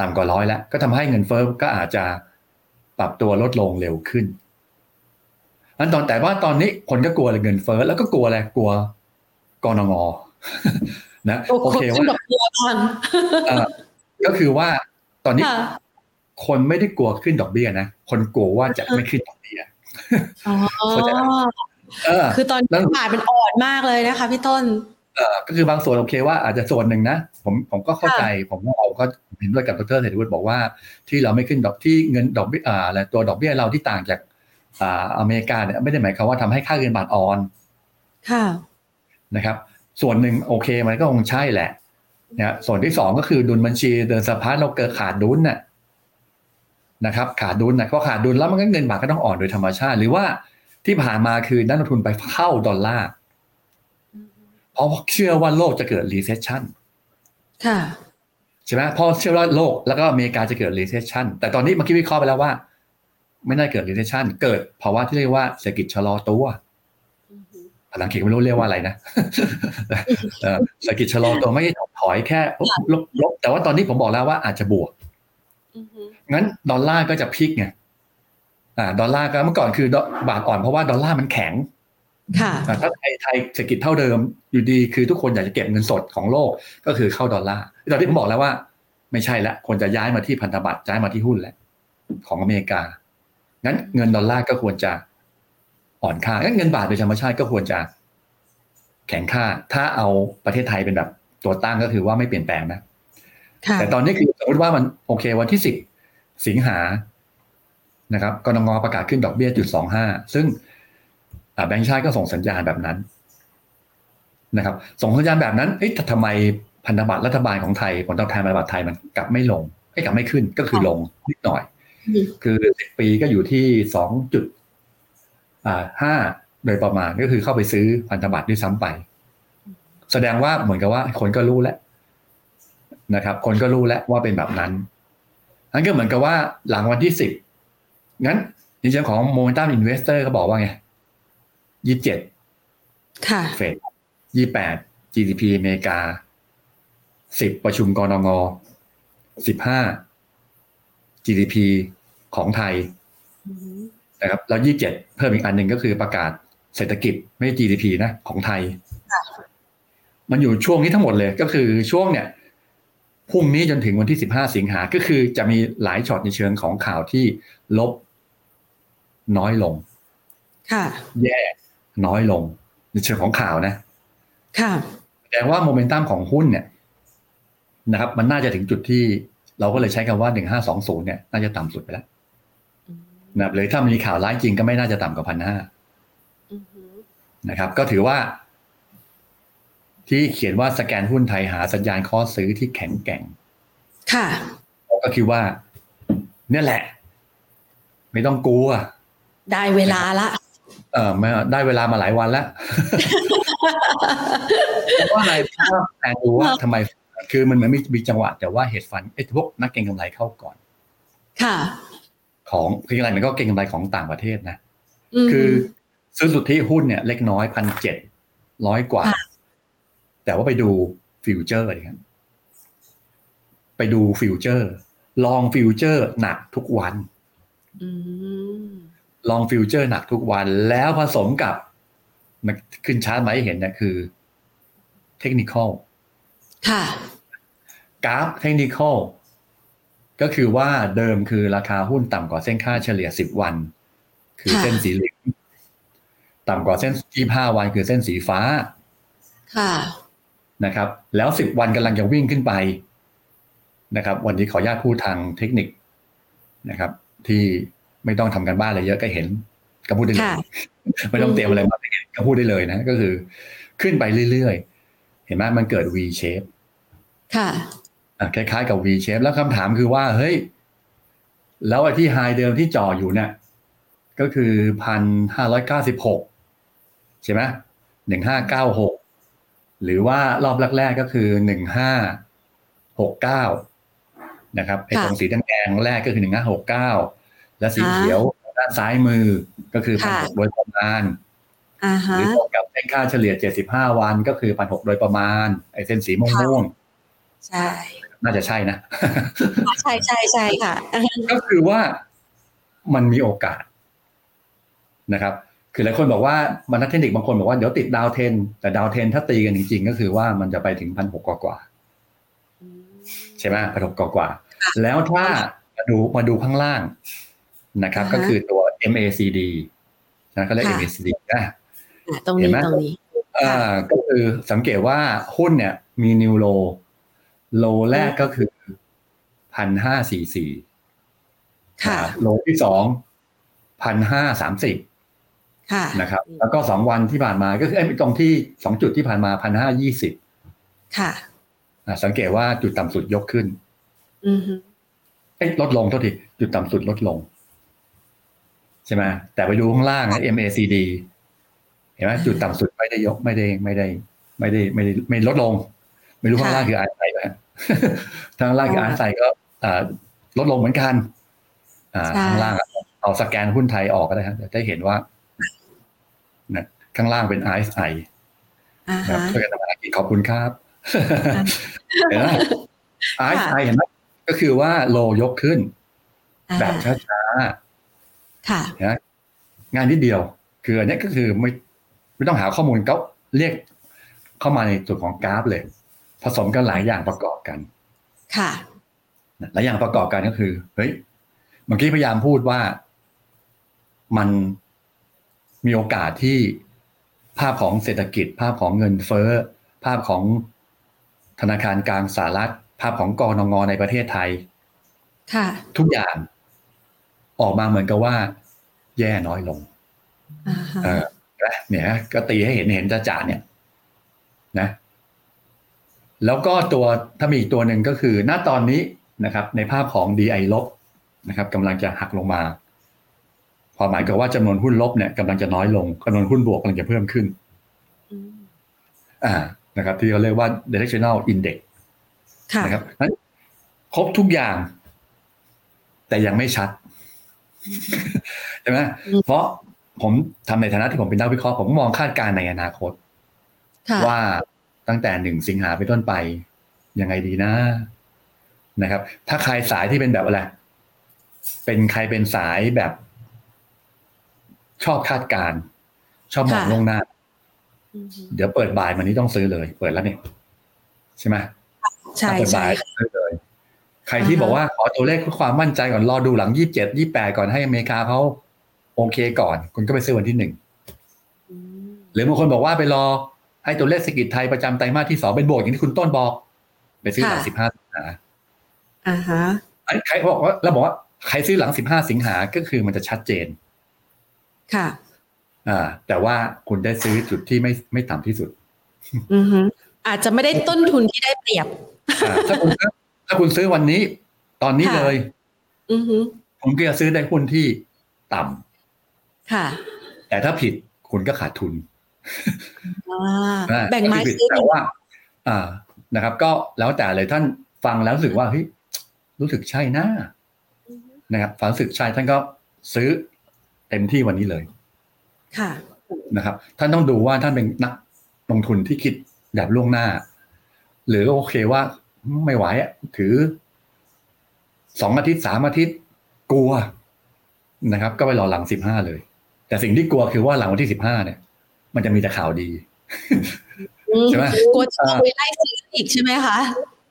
ต่ำกว่าร้อยแล้ว ก็ทำให้เงินเฟ้อก็อาจจะปรับตัวลดลงเร็วขึ้นอันตอนแต่ว่าตอนนี้คนก็กลัวเงินเฟ้อแล้วก็กลัวอะไรกลัวกรงง นะโอ้โอเคขึ้นว่าดอกเบี้ยก่อนเอ่อก็คือว่าตอนนี้ค่ะคนไม่ได้กลัวขึ้นดอกเบี้ยนะคนกลัวว่าจะไม่ขึ้นดอกเบี้ยอ๋อเข้าใจไหมเออคือตอนแล้วนี้ตลาดมันอ่อนมากเลยนะคะพี่ต้นเออก็คือบางส่วนโอเคว่าอาจจะส่วนหนึ่งนะผมผมก็เข้าใจผมว่าเราก็เห็นด้วยกับดรเศรษฐวุฒิบอกว่า ที่เราไม่ขึ้นดอกที่เงินดอกเบี้ยอ่าอะไรตัวดอกเบี้ยเราที่ต่างจากอ่าอเมริกาเนี่ยไม่ได้หมายความว่าทำให้ค่าเงินบาทอ่อน ค่ะนะครับ ส่วนหนึ่งโอเคมันก็คงใช่แหละนะส่วนที่สองก็คือดุลบัญชีเดินสะพัดเราเกิดขาดดุลน่ะนะครับขาดดุลนะพอขาดดุลแล้วมันก็เงินบาทก็ต้องอ่อนโดยธรรมชาติ หรือว่าที่ผ่านมาคือนักลงทุนไปเข้าดอลลาร์เพราะเชื่อว่าโลกจะเกิด recession ค่ะใช่ไหมเพราะเชื่อว่าโลกแล้วก็อเมริกาจะเกิด recession แต่ตอนนี้เมื่อกี้วิเคราะห์ไปแล้วว่า ไม่น่าเกิด recession เกิดภาวะที่เรียกว่าเศรษฐกิจชะลอตัว ภาษาอังกฤษไม่รู้เรียกว่าอะไรนะเอ่อเศรษฐกิจชะลอตัวไม่ได้ถอยแค่ลบลบแต่ว่าตอนนี้ผมบอกแล้วว่าอาจจะบวกงั้นดอลลาร์ก็จะพลิกไงอ่า ดอลลาร์ก็เมื่อก่อนคือดอบาทอ่อนเพราะว่าดอลลาร์มันแข็ง ค่ะอ่าถ้าไทยไทยเศรษฐกิจเท่าเดิม อยู่ดีคือทุกคนอยากจะเก็บเงินสดของโลกก็คือเข้าดอลลาร์ตอนที่ผมบอกแล้วว่า ไม่ใช่ละควรจะย้ายมาที่พันธบัตรย้ายมาที่หุ้นแหละของอเมริกางั้นเงินดอลลาร์ก็ควรจะ อ่อนค่างั้นเงินบาทโดยธรรมชาติก็ควรจะแข็งค่า ถ้าเอาประเทศไทยเป็นแบบตัวตั้งก็คือว่าไม่เปลี่ยนแปลงนะ แต่ตอนนี้คือสมมติว่ามันโอเควันที่สิบสิงหานะครับกรงงประกาศขึ้นดอกเบี้ยจุดสองห้าซึ่งแบงก์ชาติก็ส่งสัญญาณแบบนั้นนะครับ ส่งสัญญาณแบบนั้นเอ๊ะทำไมพันธบัตรรัฐบาลของไทยผลตอบแทนพันธบัตรไทยมันกลับไม่ลงไม่กลับไม่ขึ้นก็คือลงนิดหน่อย คือสิบปีก็อยู่ที่สองจุด ห้าโดยประมาณก็คือเข้าไปซื้อพันธบัตรด้วยซ้ำไป แสดงว่าเหมือนกับว่าคนก็รู้แล้วนะครับ คนก็รู้แล้วว่าเป็นแบบนั้นนั่นก็เหมือนกับว่าหลังวันที่สิบงั้นในเชิงของ momentum investor เขาบอกว่าไงยี่สิบเจ็ดค่ะเฟดยี่แปด GDP อเมริกาสิบประชุมกนง.สิบห้า GDP ของไทย นะครับแล้วยี่เจ็ดเพิ่มอีกอันหนึ่งก็คือประกาศเศรษฐกิจไม่ GDP นะของไทย มันอยู่ช่วงนี้ทั้งหมดเลยก็คือช่วงเนี่ยพรุ่งนี้จนถึงวันที่สิบห้าสิงหาก็คือจะมีหลายช็อตในเชิงของข่าวที่ลบน้อยลง ค่ะ แย่น้อยลง ในเชิงของข่าวนะ ค่ะแสดงว่าโมเมนตัมของหุ้นเนี่ยนะครับ มันน่าจะถึงจุดที่เราก็เลยใช้คำว่าหนึ่งห้าสองศูนย์เนี่ย น่าจะต่ำสุดไปแล้ว นะเลยถ้ามีข่าวร้ายจริงก็ไม่น่าจะต่ำกว่าพันห้านะครับ ก็ถือว่า ที่เขียนว่าสแกนหุ้นไทยหาสัญญาณข้อซื้อที่แข็งแกร่ง ค่ะก็คือว่า เนี่ยแหละ ไม่ต้องกลัว ได้เวลาละ เออไม่ได้เวลามาหลายวันแล้วเพราะอะไรเพราะว่าแอนดูว่าทำไม คือมันเหมือนมีจังหวะ แต่ว่า hedge fund ไอ้พวกนักเก็งกำไรเข้าก่อน ค่ะ ของคืออะไรมันก็เก็งกำไรของต่างประเทศนะ คือซื้อสุทธิหุ้นเนี่ยเล็กน้อยพันเจ็ดร้อยกว่า แต่ว่าไปดู future อะไรกันไปดู future long future หนักทุกวัน long future หนักทุกวัน แล้วผสมกับมันขึ้นชาร์ตมาให้เห็นเนี่ยคือ เทคนิคอลค่ะกราฟเทคนิคอล ก็คือว่าเดิมคือราคาหุ้นต่ำกว่าเส้นค่าเฉลี่ยสิบวัน คือเส้นสีเหลืองต่ำกว่าเส้นที่ห้าวันคือเส้นสีฟ้า ค่ะนะครับ แล้วสิบวันกำลังจะวิ่งขึ้นไปนะครับ วันนี้ขออนุญาตพูดทางเทคนิคนะครับ ที่ไม่ต้องทำกันบ้านอะไรเยอะก็เห็นก็พูดได้เลยไม่ต้องเตรียมอะไรมาก็พูดได้เลยนะ ก็คือ ขึ้นไปเรื่อยๆ เห็นไหมมันเกิด V shape ค่ะ คล้ายๆกับ V shape แล้วคำถามคือว่า เฮ้ย แล้วไอ้ที่ไฮเดิมที่จ่ออยู่เนี่ย ก็คือพันห้าร้อยเก้าสิบหกใช่ไหมหนึ่งห้าเก้าหกหรือว่ารอบแรกๆก็คือหนึ่งห้าหกเก้านะครับไอ้ตรงสีแดงๆแรกก็คือหนึ่งห้าหกเก้าและสีเขียวด้านซ้ายมือก็คือพันหกโดยประมาณหรือตรงกับเส้นค่าเฉลี่ยเจ็ดสิบห้าวันก็คือพันหกโดยประมาณ ไอ้เส้นสีม่วงใช่ น่าจะใช่นะ ใช่ใช่ใช่ค่ะ ก็คือว่ามันมีโอกาสนะครับ คือหลายคนบอกว่ามันนักเทคนิคบางคนบอกว่าเดี๋ยวติดดาวเทน แต่ดาวเทนถ้าตีกันจริง ๆ ก็คือว่ามันจะไปถึงพันหกกว่าใช่ไหมพันหกกว่า แล้วถ้ามาดูมาดูข้างล่างนะครับ ก็คือตัว MACD นะก็เรียก MACD นะตรงนี้ตรงนี้อ่าก็คือสังเกตว่าหุ้นเนี่ยมีนิวโล โลแรกก็คือพันห้าสี่สี่โลที่สองพันห้าสามสิบนะครับ แล้วก็สองวันที่ผ่านมาก็คือไอ้ตรงที่สองจุดที่ผ่านมาพันห้ายี่สิบค่ะสังเกตว่าจุดต่ำสุดยกขึ้นอืเอ้ลดลงเท่าทีจุดต่ำสุดลดลง ใช่ไหมแต่ไปดูข้างล่าง MACD เห็นไหมจุดต่ำสุดไม่ได้ยกไม่ได้ไม่ได้ ไม่ได้ไม่ได้ไม่ลดลง ไม่รู้ข้างล่างคืออะไรไหมทางล่างคืออาร์ไซก็ลดลงเหมือนกันข้างล่างเอาสแกนหุ้นไทยออกก็ได้ครับจะเห็นว่าข้างล่างเป็นไอซ์ไอครับช่วยกันทำงานกินขอบคุณครับเห็นไหมไอซ์ไอเห็นไหมก็คือว่าโลยกขึ้น แบบช้าๆค่ะนะงานนิดเดียว คืออันนี้ก็คือไม่ไม่ต้องหาข้อมูลก็เรียกเข้ามาในส่วนของกราฟเลย ผสมกันหลายอย่างประกอบกัน ค่ะหลายอย่างประกอบกันก็คือ เฮ้ย เมื่อกี้พยายามพูดว่ามันมีโอกาสที่ภาพของเศรษฐกิจ ภาพของเงินเฟ้อ ภาพของธนาคารกลางสหรัฐ ภาพของกอนงในประเทศไทย ค่ะ ทุกอย่างออกมาเหมือนกับว่า แย่น้อยลงอ่าฮะเออเนี่ย ก็ตีให้เห็นเห็นจะจ่าเนี่ย นะ แล้วก็ตัวถ้ามีอีกตัวหนึ่งก็คือณตอนนี้นะครับในภาพของ DI ลบนะครับกำลังจะหักลงมาความหมายก็ว่าจำนวนหุ้นลบเนี่ยกำลังจะน้อยลงจำนวนหุ้นบวกกำลังจะเพิ่มขึ้นอืมอ่านะครับ ที่เขาเรียกว่า directional index ค่ะนะครับนั้นครบทุกอย่าง แต่ยังไม่ชัดใช่ไหมอืมเพราะผมทำในฐานะที่ผมเป็นนักวิเคราะห์ผมมองคาดการณ์ในอนาคตค่ะว่า ตั้งแต่หนึ่งสิงหาไปนต้นไป ยังไงดีนะนะครับ ถ้าใครสายที่เป็นแบบอะไร เป็นใครเป็นสายแบบ ชอบคาดการณ์ชอบมองค่ะล่วงหน้าอืมเดี๋ยวเปิดบ่ายมันนี้ต้องซื้อเลย เปิดแล้วเนี่ยใช่ไหมใช่ถ้าเปิดใช่บ่ายซื้อเลย ใครที่บอกว่าขอตัวเลขเพื่อความมั่นใจก่อนรอดูหลังยี่สิบเจ็ดยี่แปดก่อนให้อเมริกาเขาโอเคก่อน คุณก็ไปซื้อวันที่หนึ่งอืมหรือบางคนบอกว่าไปรอ ให้ตัวเลขเศรษฐกิจไทยประจำไตรมาสที่สองเป็นบวกอย่างที่คุณต้นบอก ไปซื้อหลังสิบห้าสิงหาอ่าฮะไอ้ใครบอกว่าแล้วบอกว่าใครซื้อหลังสิบห้าสิงหาก็คือมันจะชัดเจน ค่ะ อ่า แต่ว่าคุณได้ซื้อจุดที่ไม่ไม่ต่ำที่สุด อือฮึอาจจะไม่ได้ต้นทุนที่ได้เปรียบอ่าถ้าคุณซื้อถ้าคุณซื้อวันนี้ ตอนนี้ค่ะเลย อือฮึผมก็จะซื้อได้หุ้นที่ต่ำค่ะ แต่ถ้าผิดคุณก็ขาดทุนอ่าอ่า แบ่งไม้ก็คือผิดซื้อแต่ว่า อ่านะครับ ก็แล้วแต่เลยท่านฟังแล้วรู้สึกว่าเฮ้ยรู้สึกใช่นะอือฮึนะครับฝันรู้สึกใช่ท่านก็ซื้อเต็มที่วันนี้เลย ค่ะนะครับ ท่านต้องดูว่าท่านเป็นนักลงทุนที่คิดแบบล่วงหน้า หรือโอเคว่าไม่ไหวอะถือสองอาทิตย์สามอาทิตย์กลัวนะครับ ก็ไปรอหลังสิบห้าเลย แต่สิ่งที่กลัวคือว่าหลังวันที่สิบห้าเนี่ย มันจะมีแต่ข่าวดีอืมใช่ไหมกลัวจะเอาไปไล่ซื้ออีกใช่ไหมคะ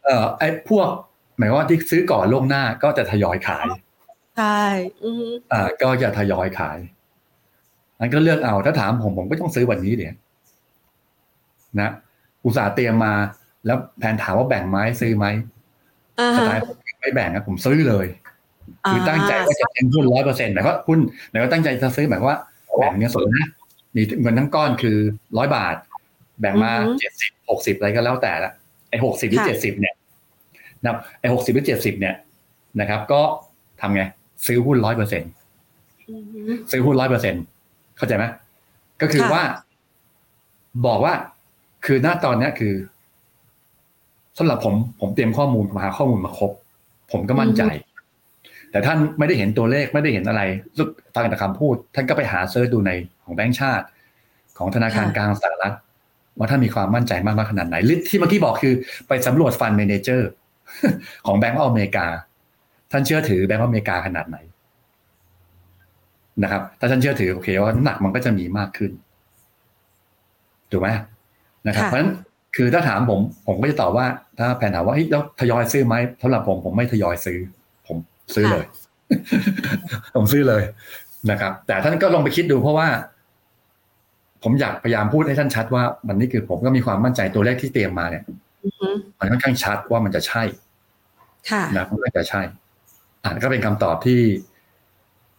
เอ่อไอ้พวก หมายความว่าที่ซื้อก่อนล่วงหน้าก็จะทยอยขายใช่อือฮึอ่า ก็จะทยอยขายอันก็เลือกเอาถ้าถามผมผมก็ต้องซื้อวันนี้เดี๋ยวนะอุตส่าห์เตรียมมา แล้วแผนถามว่าแบ่งไหมซื้อไหมอ่าสฮะไตล์ผมไม่แบ่งนะผมซื้อเลยคือตั้งใจว่าจะเป็นหุ้นร้อยเปอร์เซ็นต์หมายความว่าหุ้นหมายความว่าตั้งใจจะซื้อหมายความว่าแบ่งเงินสดนะ มีเงินทั้งก้อนคือร้อยบาท แบ่งมาเจ็ดสิบหกสิบอะไรก็แล้วแต่ละไอ้หกสิบหรือเจ็ดสิบเนี่ยนะครับไอ้หกสิบหรือเจ็ดสิบเนี่ยนะครับ ก็ทำไง ซื้อหุ้นร้อยเปอร์เซ็นต์อือฮึซื้อหุ้นร้อยเปอร์เซ็นเข้าใจไหมก็คือค่ะว่า บอกว่าคือหน้าตอนเนี้ยคือสำหรับผมผมเตรียมข้อมูลมาหาข้อมูลมาครบ ผมก็มั่นใจ แต่ท่านไม่ได้เห็นตัวเลขไม่ได้เห็นอะไรฟังแต่คำพูด ท่านก็ไปหา search ดูใน ของแบงก์ชาติ ของธนาคารค่ะกลางสหรัฐ ว่าท่านมีความมั่นใจมากน้อยขนาดไหนหรือที่เมื่อกี้บอกคือไปสำรวจ fund manager ของแบงก์อเมริกา ท่านเชื่อถือแบงก์อเมริกาขนาดไหนนะครับ ถ้าท่านเชื่อถือโอเคว่าน้ำหนักมันก็จะมีมากขึ้นถูกไหมนะครับค่ะเพราะฉะนั้นคือถ้าถามผมผมก็จะตอบว่า ถ้าแผนถามว่าเฮ้ยแล้วทยอยซื้อไหมสำหรับผมผมไม่ทยอยซื้อ ผมซื้อเลย ผมซื้อเลยนะครับ แต่ท่านก็ลองไปคิดดูเพราะว่า ผมอยากพยายามพูดให้ท่านชัดว่ามันนี่คือผมก็มีความมั่นใจตัวเลขที่เตรียมมาเนี่ยอือฮึมันค่อนข้างชัดว่ามันจะใช่ค่ะนะมันก็จะใช่อ่าก็เป็นคำตอบที่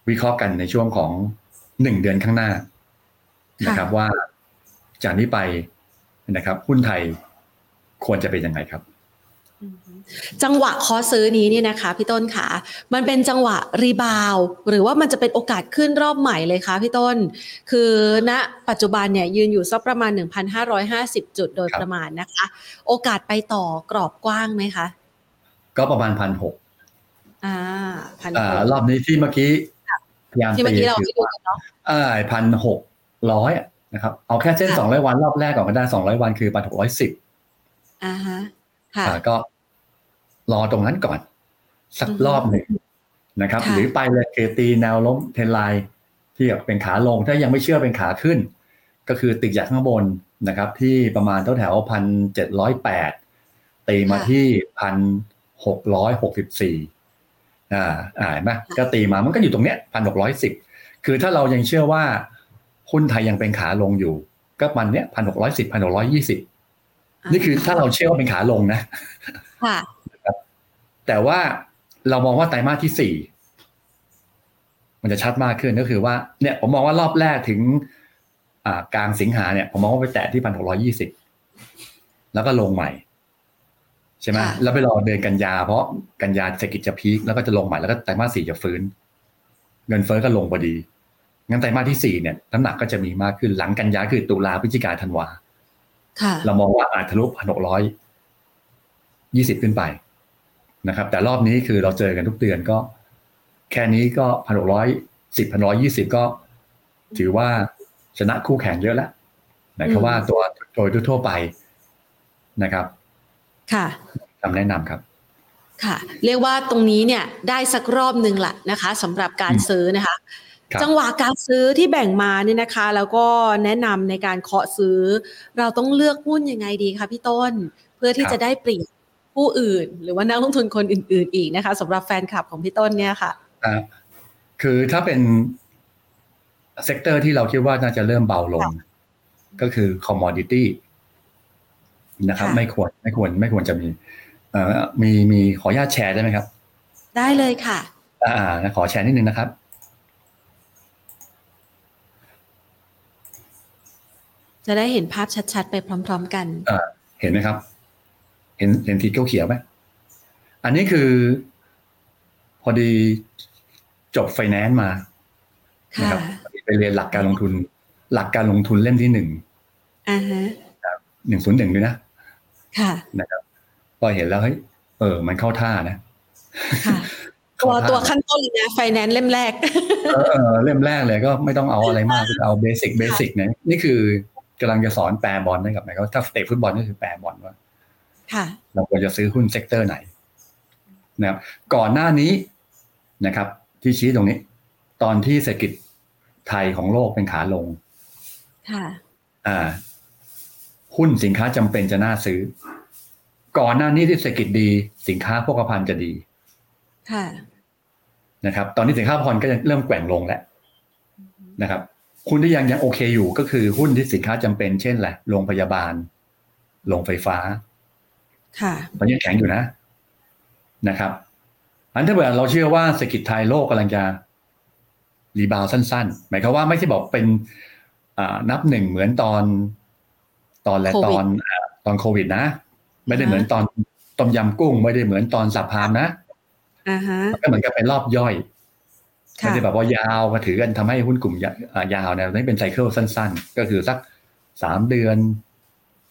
วิเคราะห์กันในช่วงของหนึ่งเดือนข้างหน้าค่ะนะครับว่าจากนี้ไปนะครับหุ้นไทยควรจะเป็นยังไงครับอือฮึ จังหวะ call ซื้อนี้เนี่ยนะคะพี่ต้นค่ะ มันเป็นจังหวะ rebound หรือว่ามันจะเป็นโอกาสขึ้นรอบใหม่เลยคะพี่ต้น คือณปัจจุบันเนี่ยยืนอยู่สักประมาณ 1,550 จุดโดยครับประมาณนะคะ โอกาสไปต่อกรอบกว้างไหมคะ ก็ประมาณพันหกอ่าพันอ่ารอบนี้ที่เมื่อกี้พยายามที่เมื่อกี้เราตีไปดูกันเนาะอ่าพันหกร้อยนะครับ เอาแค่เส้นค่ะสองร้อยวันรอบแรกก่อนก็ได้สองร้อยวันคือพันหกร้อยสิบอ่าฮะค่ะอ่าก็ รอตรงนั้นก่อน สักอือฮึรอบหนึ่งนะครับค่ะหรือไปเลยคือตีแนวล้มเทรนไลน์ที่เป็นขาลงถ้ายังไม่เชื่อเป็นขาขึ้น ก็คือติดจากข้างบนนะครับ ที่ประมาณแถวพันเจ็ดร้อยแปดตีมาที่พันหกร้อยหกสิบสี่อ่าอ่าเห็นไหมก็ตีมามันก็อยู่ตรงเนี้ยพันหกร้อยสิบคือถ้าเรายังเชื่อว่าหุ้นไทยยังเป็นขาลงอยู่ ก็มันเนี้ยพันหกร้อยสิบพันหกร้อยยี่สิบนี่คือถ้าเราเชื่อว่าเป็นขาลงนะ ค่ะแต่ว่าเรามองว่าไตรมาสที่สี่มันจะชัดมากขึ้นก็คือว่าเนี่ยผมมองว่ารอบแรกถึงอ่ากลางสิงหาเนี่ยผมมองว่าไปแตะที่พันหกร้อยี่สิบแล้วก็ลงใหม่ใช่ไหมค่ะแล้วไปรอเดือนกันยา เพราะกันยาเศรษฐกิจจะพีคแล้วก็จะลงใหม่แล้วก็ไตรมาสสี่จะฟื้น เงินเฟ้อก็ลงพอดี งั้นไตรมาสที่สี่เนี่ยน้ำหนักก็จะมีมากขึ้นหลังกันยาคือตุลาพฤศจิกาธันวาค่ะเรามองว่าอาจทะลุพันหกร้อย ยี่สิบขึ้นไปนะครับ แต่รอบนี้คือเราเจอกันทุกเดือนก็ แค่นี้ก็พันหกร้อยสิบพันร้อยยี่สิบก็ ถือว่าชนะคู่แข่งเยอะแล้วนะครับอืมว่าตัวโดยทั่วๆไปนะครับ ค่ะคำแนะนำครับค่ะ เรียกว่าตรงนี้เนี่ยได้สักรอบหนึ่งแหละนะคะสำหรับการอืมซื้อนะคะครับจังหวะการซื้อที่แบ่งมาเนี่ยนะคะ แล้วก็แนะนำในการเคาะซื้อ เราต้องเลือกหุ้นยังไงดีคะพี่ต้น เพื่อที่จะได้เปรียบ ผู้อื่น หรือว่านักลงทุนคนอื่น ๆ อีกนะคะสำหรับแฟนคลับของพี่ต้นเนี่ยค่ะอ่าคือถ้าเป็น sector ที่เราคิดว่าน่าจะเริ่มเบาลง ก็คือ commodity นะครับค่ะไม่ควรไม่ควรไม่ควรจะมีเอ่อมีมีขออนุญาตแชร์ได้ไหมครับ ได้เลยค่ะ อ่านะขอแชร์นิดนึงนะครับจะได้เห็นภาพชัดๆ ไปพร้อม ๆ กัน เห็นไหมครับ เห็นเห็นทีเขียวๆไหมอันนี้คือ พอดีจบไฟแนนซ์มานะค่ะครับไปเรียนหลักการลงทุน หลักการลงทุนเล่มที่หนึ่งอ่าฮะหนึ่งศูนย์หนึ่งด้วยนะค่ะนะครับพอเห็นแล้วเฮ้ยเออ มันเข้าท่านะค่ะตัวเข้าท่าตัวขั้นต้นเลยนะไฟแนนซ์เล่มแรกเออเออเล่มแรกเลยก็ไม่ต้องเอาอะไรมากคือเอา basic basic เนี่ยนี่คือกำลังจะสอนแปบอลให้กับหมายความว่าถ้าเตะฟุตบอลก็คือแปบอลว่าค่ะ เราควรจะซื้อหุ้น sector ไหนนะครับก่อนหน้านี้นะครับ ที่ชี้ตรงนี้ ตอนที่เศรษฐกิจไทยของโลกเป็นขาลงค่ะอ่าหุ้นสินค้าจำเป็นจะน่าซื้อ ก่อนหน้านี้ที่เศรษฐกิจดี สินค้าโภคภัณฑ์จะดี ค่ะนะครับ ตอนนี้สินค้าโภคภัณฑ์ก็จะเริ่มแกว่งลงแล้วนะครับหุ้นที่ยังยังโอเคอยู่ก็คือหุ้นที่สินค้าจำเป็น เช่นแหละไรโรงพยาบาลโรงไฟฟ้า ค่ะตอนนี้ยังแข็งอยู่นะนะครับอันถ้าเกิดเราเชื่อว่าเศรษฐกิจไทยโลกกำลังจะ rebound สั้น ๆ หมายความว่าไม่ใช่บอกเป็นอ่านับหนึ่งเหมือนตอนตอนและโคตวิดอนอาตอนโควิดนะ ไม่ได้เหมือนตอนต้มยำกุ้ง ไม่ได้เหมือนตอนสับพามนะอ่าฮะมันก็เหมือนกับเป็นรอบย่อยไม่ค่ะได้แบบว่ายาวมาถือกันทำให้หุ้นกลุ่มยาอ่ายาวเนี่ยนี่เป็นไซเคิลสั้น ๆ ก็คือสักสามเดือน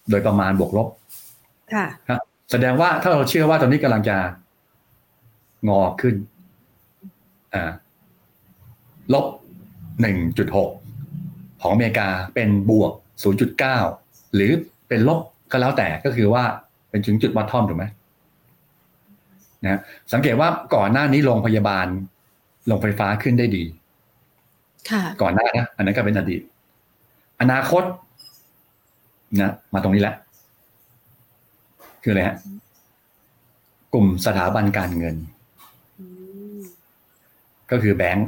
โดยประมาณบวกลบ ค่ะครับ แสดงว่าถ้าเราเชื่อว่าตอนนี้กำลังจะงอขึ้นอ่าลบหนึ่งจุดหกของอเมริกาเป็นบวกศูนย์จุดเก้าหรือเป็นลบก็แล้วแต่ก็คือว่าเป็นถึงจุดวัดทอมถูกไหมนะสังเกตว่าก่อนหน้านี้โรงพยาบาลโรงไฟฟ้าขึ้นได้ดี ค่ะ ก่อนหน้านะอันนั้นก็เป็นอดีต อนาคตนะมาตรงนี้แล้ว คืออะไรฮะกลุ่มสถาบันการเงินอืมก็คือแบงก์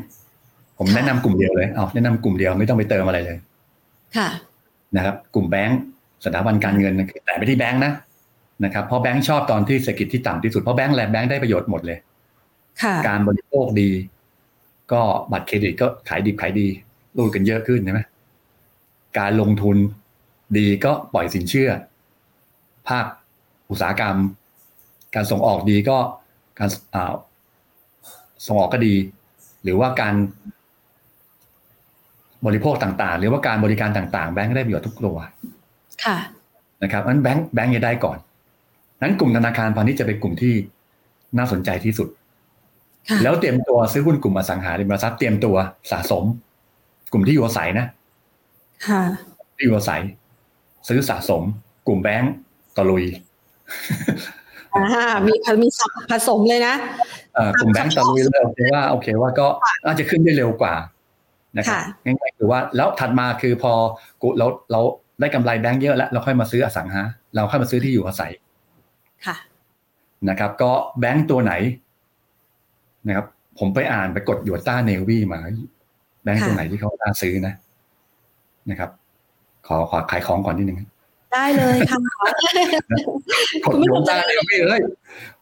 ผมค่ะแนะนำกลุ่มเดียวเลยเอาแนะนำกลุ่มเดียวไม่ต้องไปเติมอะไรเลย ค่ะนะครับ กลุ่มแบงก์สถาบันการเงินนะแต่ไปที่แบงก์นะนะครับเพราะแบงก์ชอบตอนที่เศรษฐกิจที่ต่ำที่สุดเพราะแบงก์แลแบงก์ได้ประโยชน์หมดเลยค่ะการบริโภคดี ก็บัตรเครดิตก็ขายดีขายดีรูดกันเยอะขึ้นใช่ไหมการลงทุนดีก็ปล่อยสินเชื่อ ภาค อุตสาหกรรม การส่งออกดีก็การอ่าส่งออกก็ดี หรือว่าการบริโภคต่างๆ หรือว่าการบริการต่างๆ แบงก์ก็ได้ประโยชน์ทุกตัวค่ะนะครับนั้นแบงก์แบงก์จะได้ก่อน นั้นกลุ่มธนาคารพาณิชย์จะเป็นกลุ่มที่น่าสนใจที่สุดค่ะแล้วเตรียมตัวซื้อหุ้นกลุ่มอสังหาริมทรัพย์เตรียมตัวสะสม กลุ่มที่อยู่อาศัยนะค่ะที่อยู่อาศัย ซื้อสะสม กลุ่มแบงก์ตะลุยอ่า มีมีสับผสมเลยนะเอ่อกลุ่มแบงก์ตะลุยแล้วโอเคว่าโอเคว่าก็อาจจะขึ้นได้เร็วกว่านะครับค่ะง่ายๆคือว่าแล้วถัดมาคือพอกูเราเราได้กำไรแบงก์เยอะแล้วเราค่อยมาซื้ออสังหาเราค่อยมาซื้อที่อยู่อาศัยค่ะนะครับ ก็แบงก์ตัวไหนนะครับ ผมไปอ่านไปกดยูต้าเนวีมา แบงก์ค่ะตัวไหนที่เขาน่าซื้อนะนะครับ ขอขอขายของก่อนนิดนึง ได้เลยค่ะกดคุณผู้ยูชมต้าจะเนได้วีเลย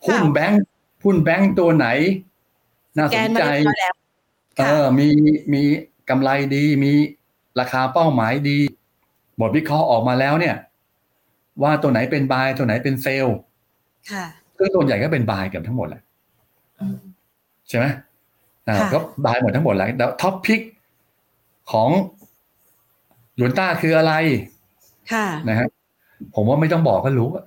หุ้นค่ะแบงก์หุ้นแบงก์ตัวไหน น่าแกสนนมาใจเรียบร้อยแล้วเอค่ะอมีมีกำไรดีมีราคาเป้าหมายดีบทวิเคราะห์ออกมาแล้วเนี่ย ว่าตัวไหนเป็นบายตัวไหนเป็นเซลล์ค่ะซึ่งตัวใหญ่ก็เป็นบายเกือบทั้งหมดแหละอืมใช่ไหมอ่าค่ะก็บายหมดทั้งหมดแล้วแล้วท็อปพิกของหยวนต้าคืออะไร ค่ะนะฮะ ผมว่าไม่ต้องบอกก็รู้อะ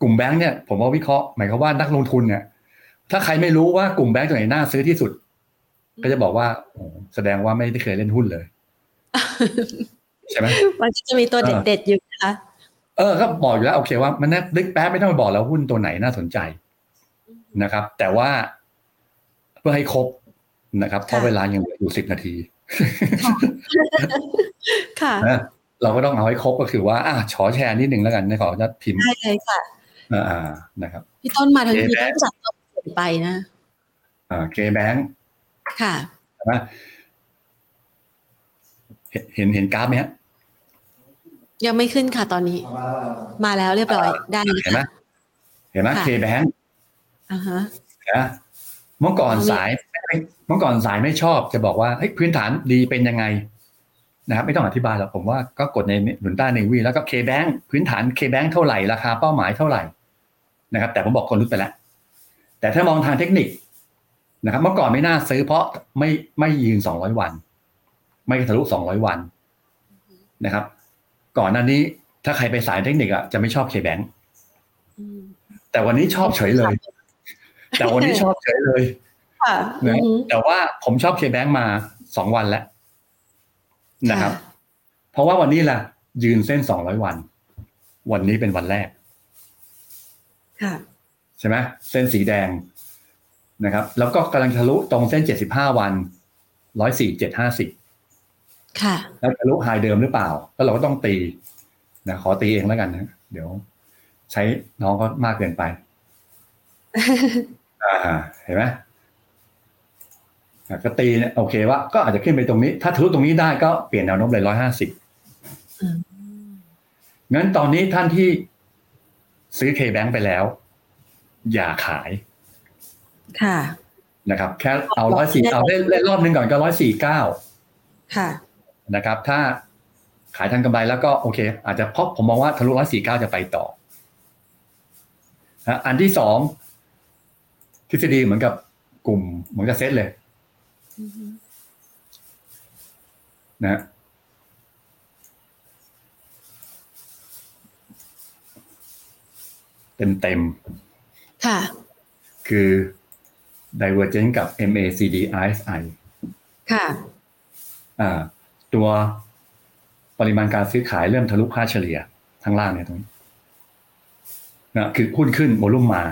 กลุ่มแบงค์เนี่ยผมว่าวิเคราะห์หมายความว่านักลงทุนเนี่ย ถ้าใครไม่รู้ว่ากลุ่มแบงค์ตัวไหนน่าซื้อที่สุด ก็จะบอกว่าโอ้แสดงว่าไม่ได้เคยเล่นหุ้นเลยใช่ไหมมันก็จะมีตัวเออเด็ดๆอยู่นะคะเออก็บอกอยู่แล้วโอเคว่ามันน่าลึกแป๊บไม่ต้องไปบอกแล้วหุ้นตัวไหนน่าสนใจนะครับ แต่ว่าเพื่อให้ครบนะครับเพราะค่ะเวลายังเหลืออยู่สิบนาทีค่ะนะ เราก็ต้องเอาให้ครบก็คือว่าอะขอแชร์นิดหนึ่งแล้วกันนะขอจะพิมพ์ได้เลยค่ะอ่าๆนะครับ พี่ต้นมาทั้งทีโอเคต้องจัดตัวเปลี่ยนไปนะอ่าเคแบงค์ค่ะนะเห็นเห็นเห็นกราฟไหมฮะยังไม่ขึ้นค่ะตอนนี้ มาแล้วเรียบร้อยได้เลยเห็นไหมค่ะเห็นไหมค่ะเคแบงค์อ่าฮะนะเมื่อก่อนเอามีสายเมื่อก่อนสายไม่ชอบจะบอกว่าเฮ้ยพื้นฐานดีเป็นยังไง นะครับไม่ต้องอธิบายหรอกผมว่าก็กดในหนุนต้าเนวีแล้วก็เคแบงพื้นฐานเคแบงเท่าไหร่ราคาเป้าหมายเท่าไหร่นะครับ แต่ผมบอกคนรู้ไปแล้ว แต่ถ้ามองทางเทคนิคนะครับ เมื่อก่อนไม่น่าซื้อเพราะไม่ไม่ยืนสองร้อยวัน ไม่ทะลุสองร้อยวันนะครับ ก่อนหน้านี้ถ้าใครไปสายเทคนิคอะจะไม่ชอบเคแบงอืมแต่วันนี้ชอบเฉยเลย แต่วันนี้ชอบเฉยเลยค่ะอืนะอฮึแต่ว่าผมชอบเคแบงมาสองวันแล้ว นะครับ เพราะว่าวันนี้ล่ะ ยืนเส้นสองร้อยวัน วันนี้เป็นวันแรกค่ะใช่ไหมเส้นสีแดงนะครับ แล้วก็กำลังทะลุตรงเส้นเจ็ดสิบห้าวันร้อยสี่เจ็ดห้าสิบค่ะแล้วทะลุไฮเดิมหรือเปล่า ก็เราก็ต้องตีนะขอตีเองแล้วกันนะเดี๋ยว ใช้น้องก็มากเกินไปอ่าเห็นไหมอะ ก็ตีเนี่ยโอเคว่าก็อาจจะขึ้นไปตรงนี้ ถ้าทะลุตรงนี้ได้ก็เปลี่ยนแนวโน้มเลยร้อยห้าสิบอืมงั้นตอนนี้ท่านที่ซื้อเคแบงไปแล้ว อย่าขาย ค่ะ นะครับ แค่เอาร้อยสี่เอาเล่นเล่นรอบหนึ่งก่อนก็ร้อยสี่เก้าค่ะ นะครับ ถ้าขายทันกำไรแล้วก็โอเค อาจจะเพราะผมมองว่าทะลุร้อยสี่เก้าจะไปต่อนะอันที่สองทฤษฎีเหมือนกับกลุ่มเหมือนกับเซตเลยอือฮึ นะฮะเต็มเต็มค่ะๆคือ Divergent กับ MACD RSI ค่ะ อ่า ตัวปริมาณการซื้อขายเริ่มทะลุค่าเฉลี่ยทางล่างเนี่ยตรงนี้นะคือหุ้นขึ้นโวลุ่มมา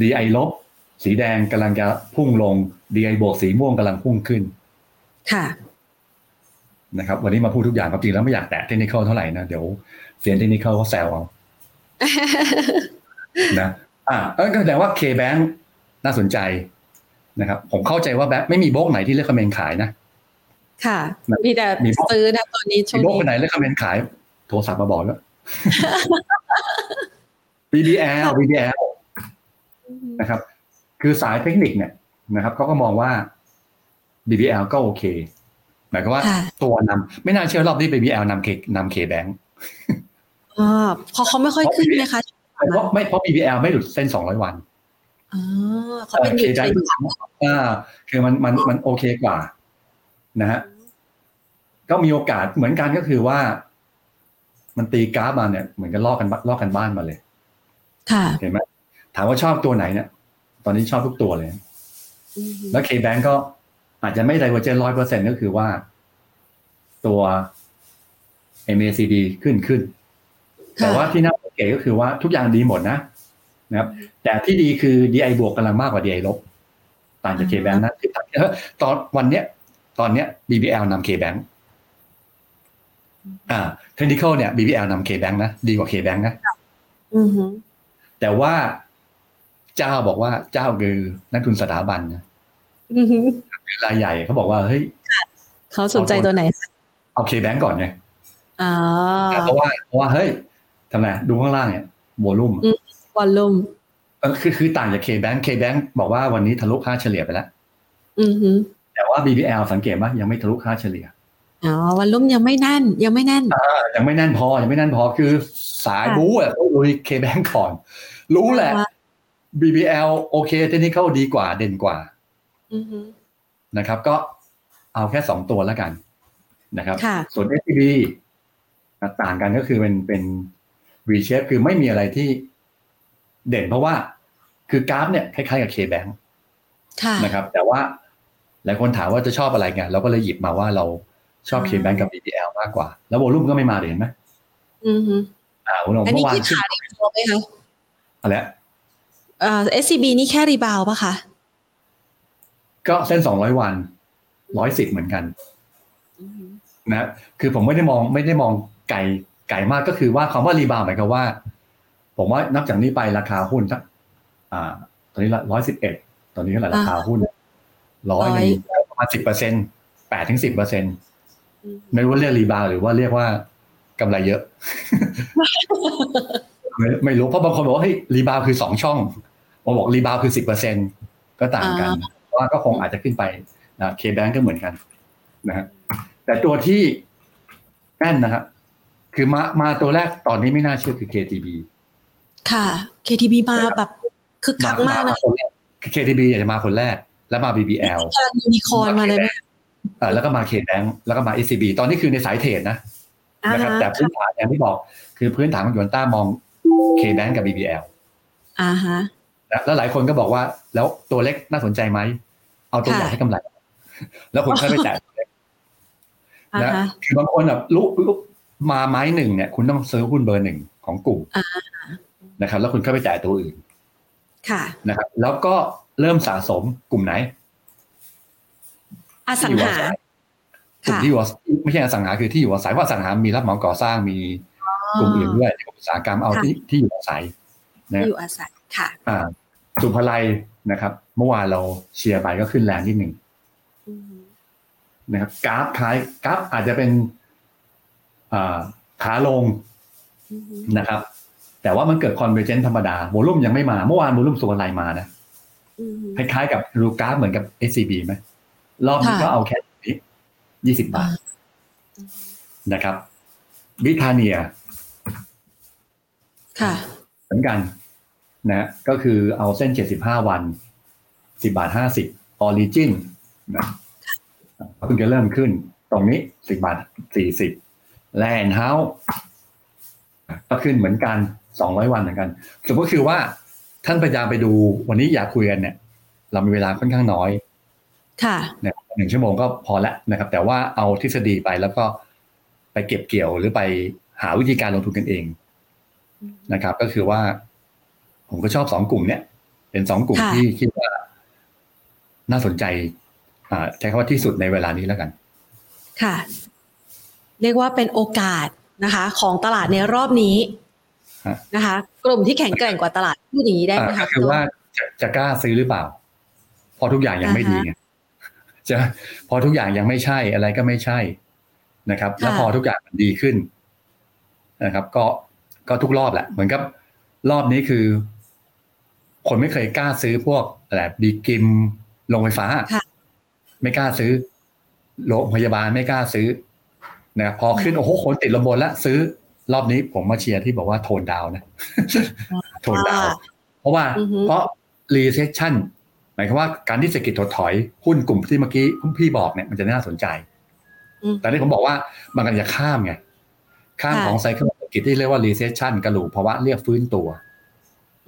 DI ลบ สีแดงกำลังจะพุ่งลง DI บวกสีม่วงกำลังพุ่งขึ้น ค่ะ นะครับ วันนี้มาพูดทุกอย่างความจริงแล้วไม่อยากแตะเทคนิคเท่าไหร่นะเดี๋ยวเสียงเทคนิคเขาแซวเอานะอ่าเออก็แสดงว่า K-Bank น่าสนใจนะครับ ผมเข้าใจว่าแบบไม่มีโบกไหนที่เลือกคอมเมนต์ขายนะ ค่ะ มีแต่มีซื้อนะตอนนี้ช่วมีงโบกนี้คนไหนเลือกคอมเมนต์ขาย โทรศัพท์มาบอกแล้ว BBL BBL อืมนะครับ คือสายเทคนิคเนี่ยนะครับเขาก็มองว่า BBL ก็โอเค หมายความว่าค่ะตัวนำไม่น่าเชื่อรอบนี้ BBL นำเคนำ K-Bank อ๋อเพอเขาไม่ค่อยขึ้นนะคะเพราะไม่เพราะ BBL ไม่หลุดเส้น200วันอ๋อเขาเป็นเคดีเทได้รนด์อ่าคือมันมันมันโอเคกว่า นะฮะก็มีโอกาสเหมือนกันก็คือว่า มันตีกราฟมาเนี่ยเหมือนกันลอกกันลอกกันบ้านมาเลย ค่ะ เห็นไหมถามว่าชอบตัวไหนเนี่ย ตอนนี้ชอบทุกตัวเลยอืมแล้ว K-Bank ก็อาจจะไม่ไดเวอร์เจนร้อยเปอร์เซ็นก็คือว่า ตัว MACD ขึ้นขึ้น แต่ว่าที่น่าสังเกตก็คือว่าทุกอย่างดีหมดนะนะครับ แต่ที่ดีคือ DI บวกกำลังมากกว่า DI ลบ ต่างจาก K-Bank นะคือตอนวันเนี้ย ตอนเนี้ย BBL นำ K-Bank อ่า Technical เนี่ย BBL นำ K-Bank นะ ดีกว่า K-Bank นะอือฮึแต่ว่า เจ้าบอกว่าเจ้าคือนักทุนสถาบันนะอือฮึคือรายใหญ่เขาบอกว่าเฮ้ยเขาสนใจตัวไหนคะเอาเคแบงก่อนไงอ๋อเพราะว่าเพราะว่าเฮ้ยทำไมดูข้างล่างเนี่ยโวลุ่มอืมวอลลุ่มเออคือคือต่างจากเคแบงเคแบงบอกว่าวันนี้ทะลุค่าเฉลี่ยไปแล้วอือฮึแต่ว่า BBL สังเกตว่ายังไม่ทะลุค่าเฉลี่ยอ๋อวอลลุ่มยังไม่แน่น ยังไม่แน่นอ่ายังไม่แน่นพอยังไม่แน่นพอคือสายค่ะบู๊อะต้องลุยเคแบงก่อน รู้แหละว่า BBL โอเคเทคนิคเข้าดีกว่าเด่นกว่าอือฮึนะครับ ก็เอาแค่สองตัวแล้วกันนะครับค่ะส่วน SCB ต่างกันก็คือเป็นเป็น V shape คือไม่มีอะไรที่เด่นเพราะว่าคือกราฟเนี่ยคล้ายๆกับ K-Bank ค่ะนะครับ แต่ว่าหลายคนถามว่าจะชอบอะไรไงเราก็เลยหยิบมาว่าเราชอบอ่า K-Bank กับ BBL มากกว่า แล้ว volume ก็ไม่มาเลยเห็นไหมอือฮึอ่า volume อันเมื่อวานนี้คือขึ้นขา rebound ไหมคะอะไร เอ่อ SCB นี่แค่ rebound ปะคะก็เส้นสองร้อยวันร้อยสิบเหมือนกันอือฮึนะคือผมไม่ได้มองไม่ได้มองไกลไกลมากก็คือว่าคำว่า rebound หมายความว่า ผมว่านับจากนี้ไปราคาหุ้นสักอ่า ตอนนี้ร้อยสิบเอ็ดตอนนี้เท่าไหร่ราคาหุ้นร้อยหนึ่งประมาณสิบเปอร์เซ็นแปดถึงสิบเปอร์เซ็นอือฮึไม่รู้ว่าเรียก rebound หรือว่าเรียกว่ากำไรเยอะไม่ไม่รู้เพราะบางคนบอกว่าเฮ้ย rebound คือสองช่อง ผมบอก rebound คือสิบเปอร์เซ็นก็ต่างกันว่าก็คงอาจจะขึ้นไปนะ K-Bank ก็เหมือนกันนะฮะแต่ตัวที่แน่นนะครับคือมามาตัวแรกตอนนี้ไม่น่าเชื่อคือ KTB ค่ะ KTB มาแบบคึกคักมากนะคนแรก KTB อยากจะมาคนแรก แล้วมา BBL พลังยูนิคอร์นมาเลยไหมเออแล้วก็มา KBank แล้วก็มา SCB ตอนนี้คือในสายเทรดนะอ่านะครับฮะแต่พื้นฐานอย่างที่บอก คือพื้นฐานของยูนต้ามอง KBank กับ BBL อ่าฮะนะ แล้วหลายคนก็บอกว่า แล้วตัวเล็กน่าสนใจไหม เอาตัวใหญ่ค่ะให้กำไร แล้วคุณค่อยไปแตะตัวเล็กอ่านะฮะคือบางคนแบบรู้รู้มาไม้หนึ่งเนี่ย คุณต้องซื้อหุ้นเบอร์หนึ่งของกลุ่มอ่านะครับ แล้วคุณค่อยไปแตะตัวอื่น ค่ะนะครับ แล้วก็เริ่มสะสมกลุ่มไหน อสังหากลุ่มที่อยู่อาศัยไม่ใช่อสังหาคือที่อยู่อาศัยเพราะอสังหามีรับเหมาก่อสร้างมีกลุ่มอื่นด้วยกลุ่มอุตสาหกรรมเอาค่ะที่ที่อยู่อาศัยนะที่อยู่อาศัยค่ะ อ่า สุภาลัยนะครับ เมื่อวานเราเชียร์ไปก็ขึ้นแรงนิดหนึ่งอือฮึนะครับกราฟคล้ายกราฟอาจจะเป็นอ่าขาลงอือฮึนะครับ แต่ว่ามันเกิดคอนเวอร์เจนต์ธรรมดาโวลุ่มยังไม่มา เมื่อวานโวลุ่มสุภาลัยมานะอือฮึคล้ายๆกับรูกราฟเหมือนกับ SCB ไหมรอบนี้ค่ะก็เอาแค่นี้ยี่สิบบาทนะครับบิทาเนีย ค่ะ เหมือนกัน นะฮะก็คือเอาเส้น 75 วัน 10 บาท 50 ออริจินนะเพิ่งจะเริ่มขึ้น ตรงนี้ 10 บาท 40 แลนด์เฮาส์ก็ขึ้นเหมือนกัน 200 วันเหมือนกันสมมติคือว่าท่านพยายามไปดูวันนี้อยากคุยกันเนี่ย เรามีเวลาค่อนข้างน้อย ค่ะนะครับหนึ่งชั่วโมงก็พอแล้วนะครับ แต่ว่าเอาทฤษฎีไปแล้วก็ไปเก็บเกี่ยวหรือไปหาวิธีการลงทุนกันเองนะครับ ก็คือว่า ผมก็ชอบสองกลุ่มเนี้ยเป็นสองกลุ่มค่ะที่คิดว่า น่าสนใจอ่าใช้คำว่าที่สุดในเวลานี้แล้วกัน ค่ะ เรียกว่าเป็นโอกาสนะคะ ของตลาดในรอบนี้ฮะนะคะ กลุ่มที่แข็งแกร่งกว่าตลาดพูดอย่างนี้ได้ไหมอ่าคะก็คือว่าจะจะกล้าซื้อหรือเปล่า พอทุกอย่างยังไม่ดีไงจะพอทุกอย่างยังไม่ใช่อะไรก็ไม่ใช่นะครับ แล้วพอทุกอย่างมันดีขึ้นนะครับ ก็ก็ทุกรอบแหละ เหมือนกับรอบนี้คือ คนไม่เคยกล้าซื้อพวกอะไรบีกิมโรงไฟฟ้าค่ะไม่กล้าซื้อโรงพยาบาลไม่กล้าซื้อนะครับพอขึ้นโอ้โหคนติดลมบนแล้วซื้อรอบนี้ผมมาเชียร์ที่บอกว่าโทนดาวน์นะโทนดาวน์เพราะว่าอือฮึเพราะ recession หมายความว่าการที่เศรษฐกิจถดถอยหุ้นกลุ่มที่เมื่อกี้พี่บอกเนี่ยมันจะน่าสนใจอืมแต่ที่ผมบอกว่ามันกำลังจะข้ามไง ข้ามค่ะของ cycle เศรษฐกิจที่เรียกว่า recession เข้าสู่ภาวะเรียกฟื้นตัว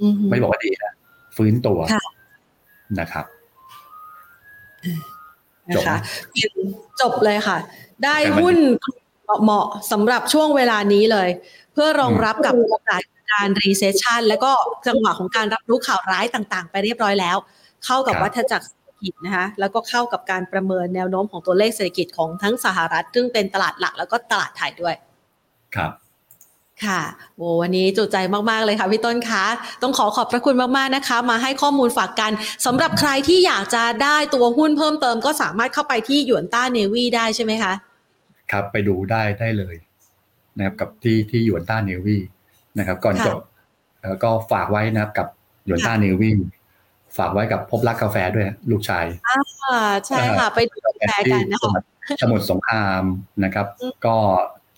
อือฮึไม่บอกว่าดีนะ ฟื้นตัวค่ะนะครับนะคะจบเลยค่ะ ได้แต่มันหุ้นเหมาะสำหรับช่วงเวลานี้เลย เพื่อรองรับกับโอกาสการ recession แล้วก็จังหวะของการรับรู้ข่าวร้ายต่างๆ ไปเรียบร้อยแล้ว เข้ากับครับวัฏจักรเศรษฐกิจนะคะแล้วก็เข้ากับการประเมินแนวโน้มของตัวเลขเศรษฐกิจของทั้งสหรัฐ ซึ่งเป็นตลาดหลักแล้วก็ตลาดไทยด้วย ครับ ค่ะโอ้วันนี้จุใจมาก ๆ เลยค่ะพี่ต้นคะต้องขอขอบพระคุณมาก ๆ นะคะ มาให้ข้อมูลฝากกันสำหรับใครที่อยากจะได้ตัวหุ้นเพิ่มเติมก็สามารถเข้าไปที่หยวนต้าเนวีได้ใช่ไหมคะ ครับไปดูได้ได้เลยนะครับกับที่ที่หยวนต้าเนวีนะครับ ก่อนจบแล้วก็ฝากไว้นะครับกับหยวนต้าเนวีฝากไว้กับพบรักกาแฟด้วยลูกชายอ่าใช่ค่ะ ไปดูกาแฟกันนะคะสมุทรสงครามนะครับ ก็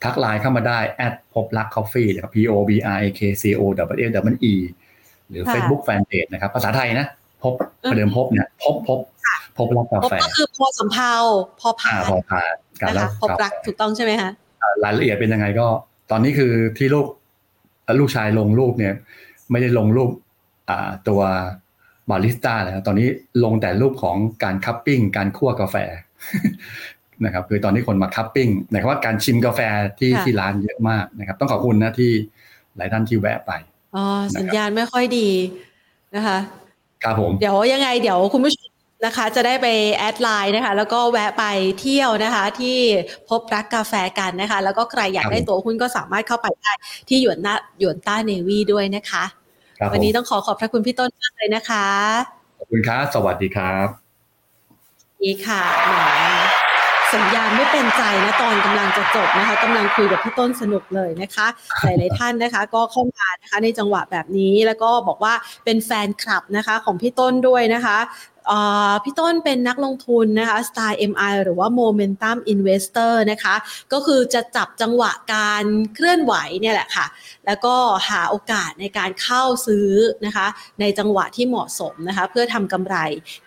ทักไลน์เข้ามาได้แอดพบรักคอฟฟี่นะครับ P O B R A K C O W W E หรือ Facebook Fanpage นะครับ ภาษาไทยนะ พบประเดิมพบเนี่ยพบพบ พบรักกาพบแฟก็คือพอสำเพาพอพาอ่านพอพาการนะแล้คะวพบรักถูกต้องใช่ไหมคะรายละเอียดเป็นยังไงก็ ตอนนี้คือที่ลูกลูกชายลงรูปเนี่ย ไม่ได้ลงรูปอ่าตัวบาริสต้าแล้วตอนนี้ลงแต่รูปของการ cupping การคั่วกาแฟ นะครับคือตอนนี้คนมา cupping หมายความว่าการชิมกาแฟที่ค่ะที่ร้านเยอะมากนะครับ ต้องขอบคุณนะที่หลายท่านที่แวะไปอ๋อสัญญาณไม่ค่อยดีนะคะครับผมเดี๋ยวยังไงเดี๋ยวคุณผู้ชมนะคะจะได้ไป add ไลน์นะคะ แล้วก็แวะไปเที่ยวนะคะ ที่พบรักกาแฟกันนะคะ แล้วก็ใครอยากได้ตัวหุ้นก็สามารถเข้าไปได้ที่หยวนนาหยวนต้าเนวีด้วยนะคะครับวันนี้ผมต้องขอขอบพระคุณพี่ต้นมากเลยนะคะ ขอบคุณครับสวัสดีครับดีค่ะแหม สัญญาณไม่เป็นใจนะตอนกำลังจะจบนะคะกำลังคุยกับพี่ต้นสนุกเลยนะคะหลายๆท่านนะคะ ก็เข้ามานะคะในจังหวะแบบนี้แล้วก็บอกว่าเป็นแฟนคลับนะคะของพี่ต้นด้วยนะคะ พี่ต้นเป็นนักลงทุนนะคะ Style MI หรือว่า Momentum Investor นะคะ ก็คือจะจับจังหวะการเคลื่อนไหวเนี่ยแหละค่ะ แล้วก็หาโอกาสในการเข้าซื้อนะคะ ในจังหวะที่เหมาะสมนะคะ เพื่อทำกำไร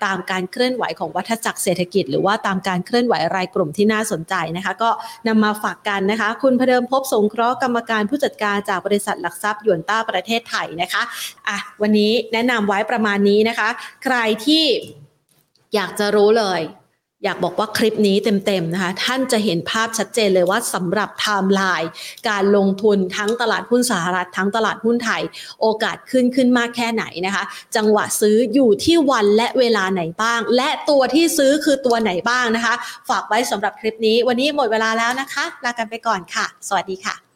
ตามการเคลื่อนไหวของวัฏจักรเศรษฐกิจ หรือว่าตามการเคลื่อนไหวรายกลุ่มที่น่าสนใจนะคะ ก็นำมาฝากกันนะคะ คุณพเดิมพบสงเคราะห์กรรมการผู้จัดการจากบริษัทหลักทรัพย์หยวนต้าประเทศไทยนะคะอะวันนี้แนะนำไว้ประมาณนี้นะคะ ใครที่ อยากจะรู้เลย อยากบอกว่าคลิปนี้เต็มๆนะคะ ท่านจะเห็นภาพชัดเจนเลยว่าสำหรับไทม์ไลน์การลงทุนทั้งตลาดหุ้นสหรัฐทั้งตลาดหุ้นไทย โอกาสขึ้นขึ้นมากแค่ไหนนะคะ จังหวะซื้ออยู่ที่วันและเวลาไหนบ้าง และตัวที่ซื้อคือตัวไหนบ้างนะคะ ฝากไว้สำหรับคลิปนี้ วันนี้หมดเวลาแล้วนะคะ ลากันไปก่อนค่ะ สวัสดีค่ะ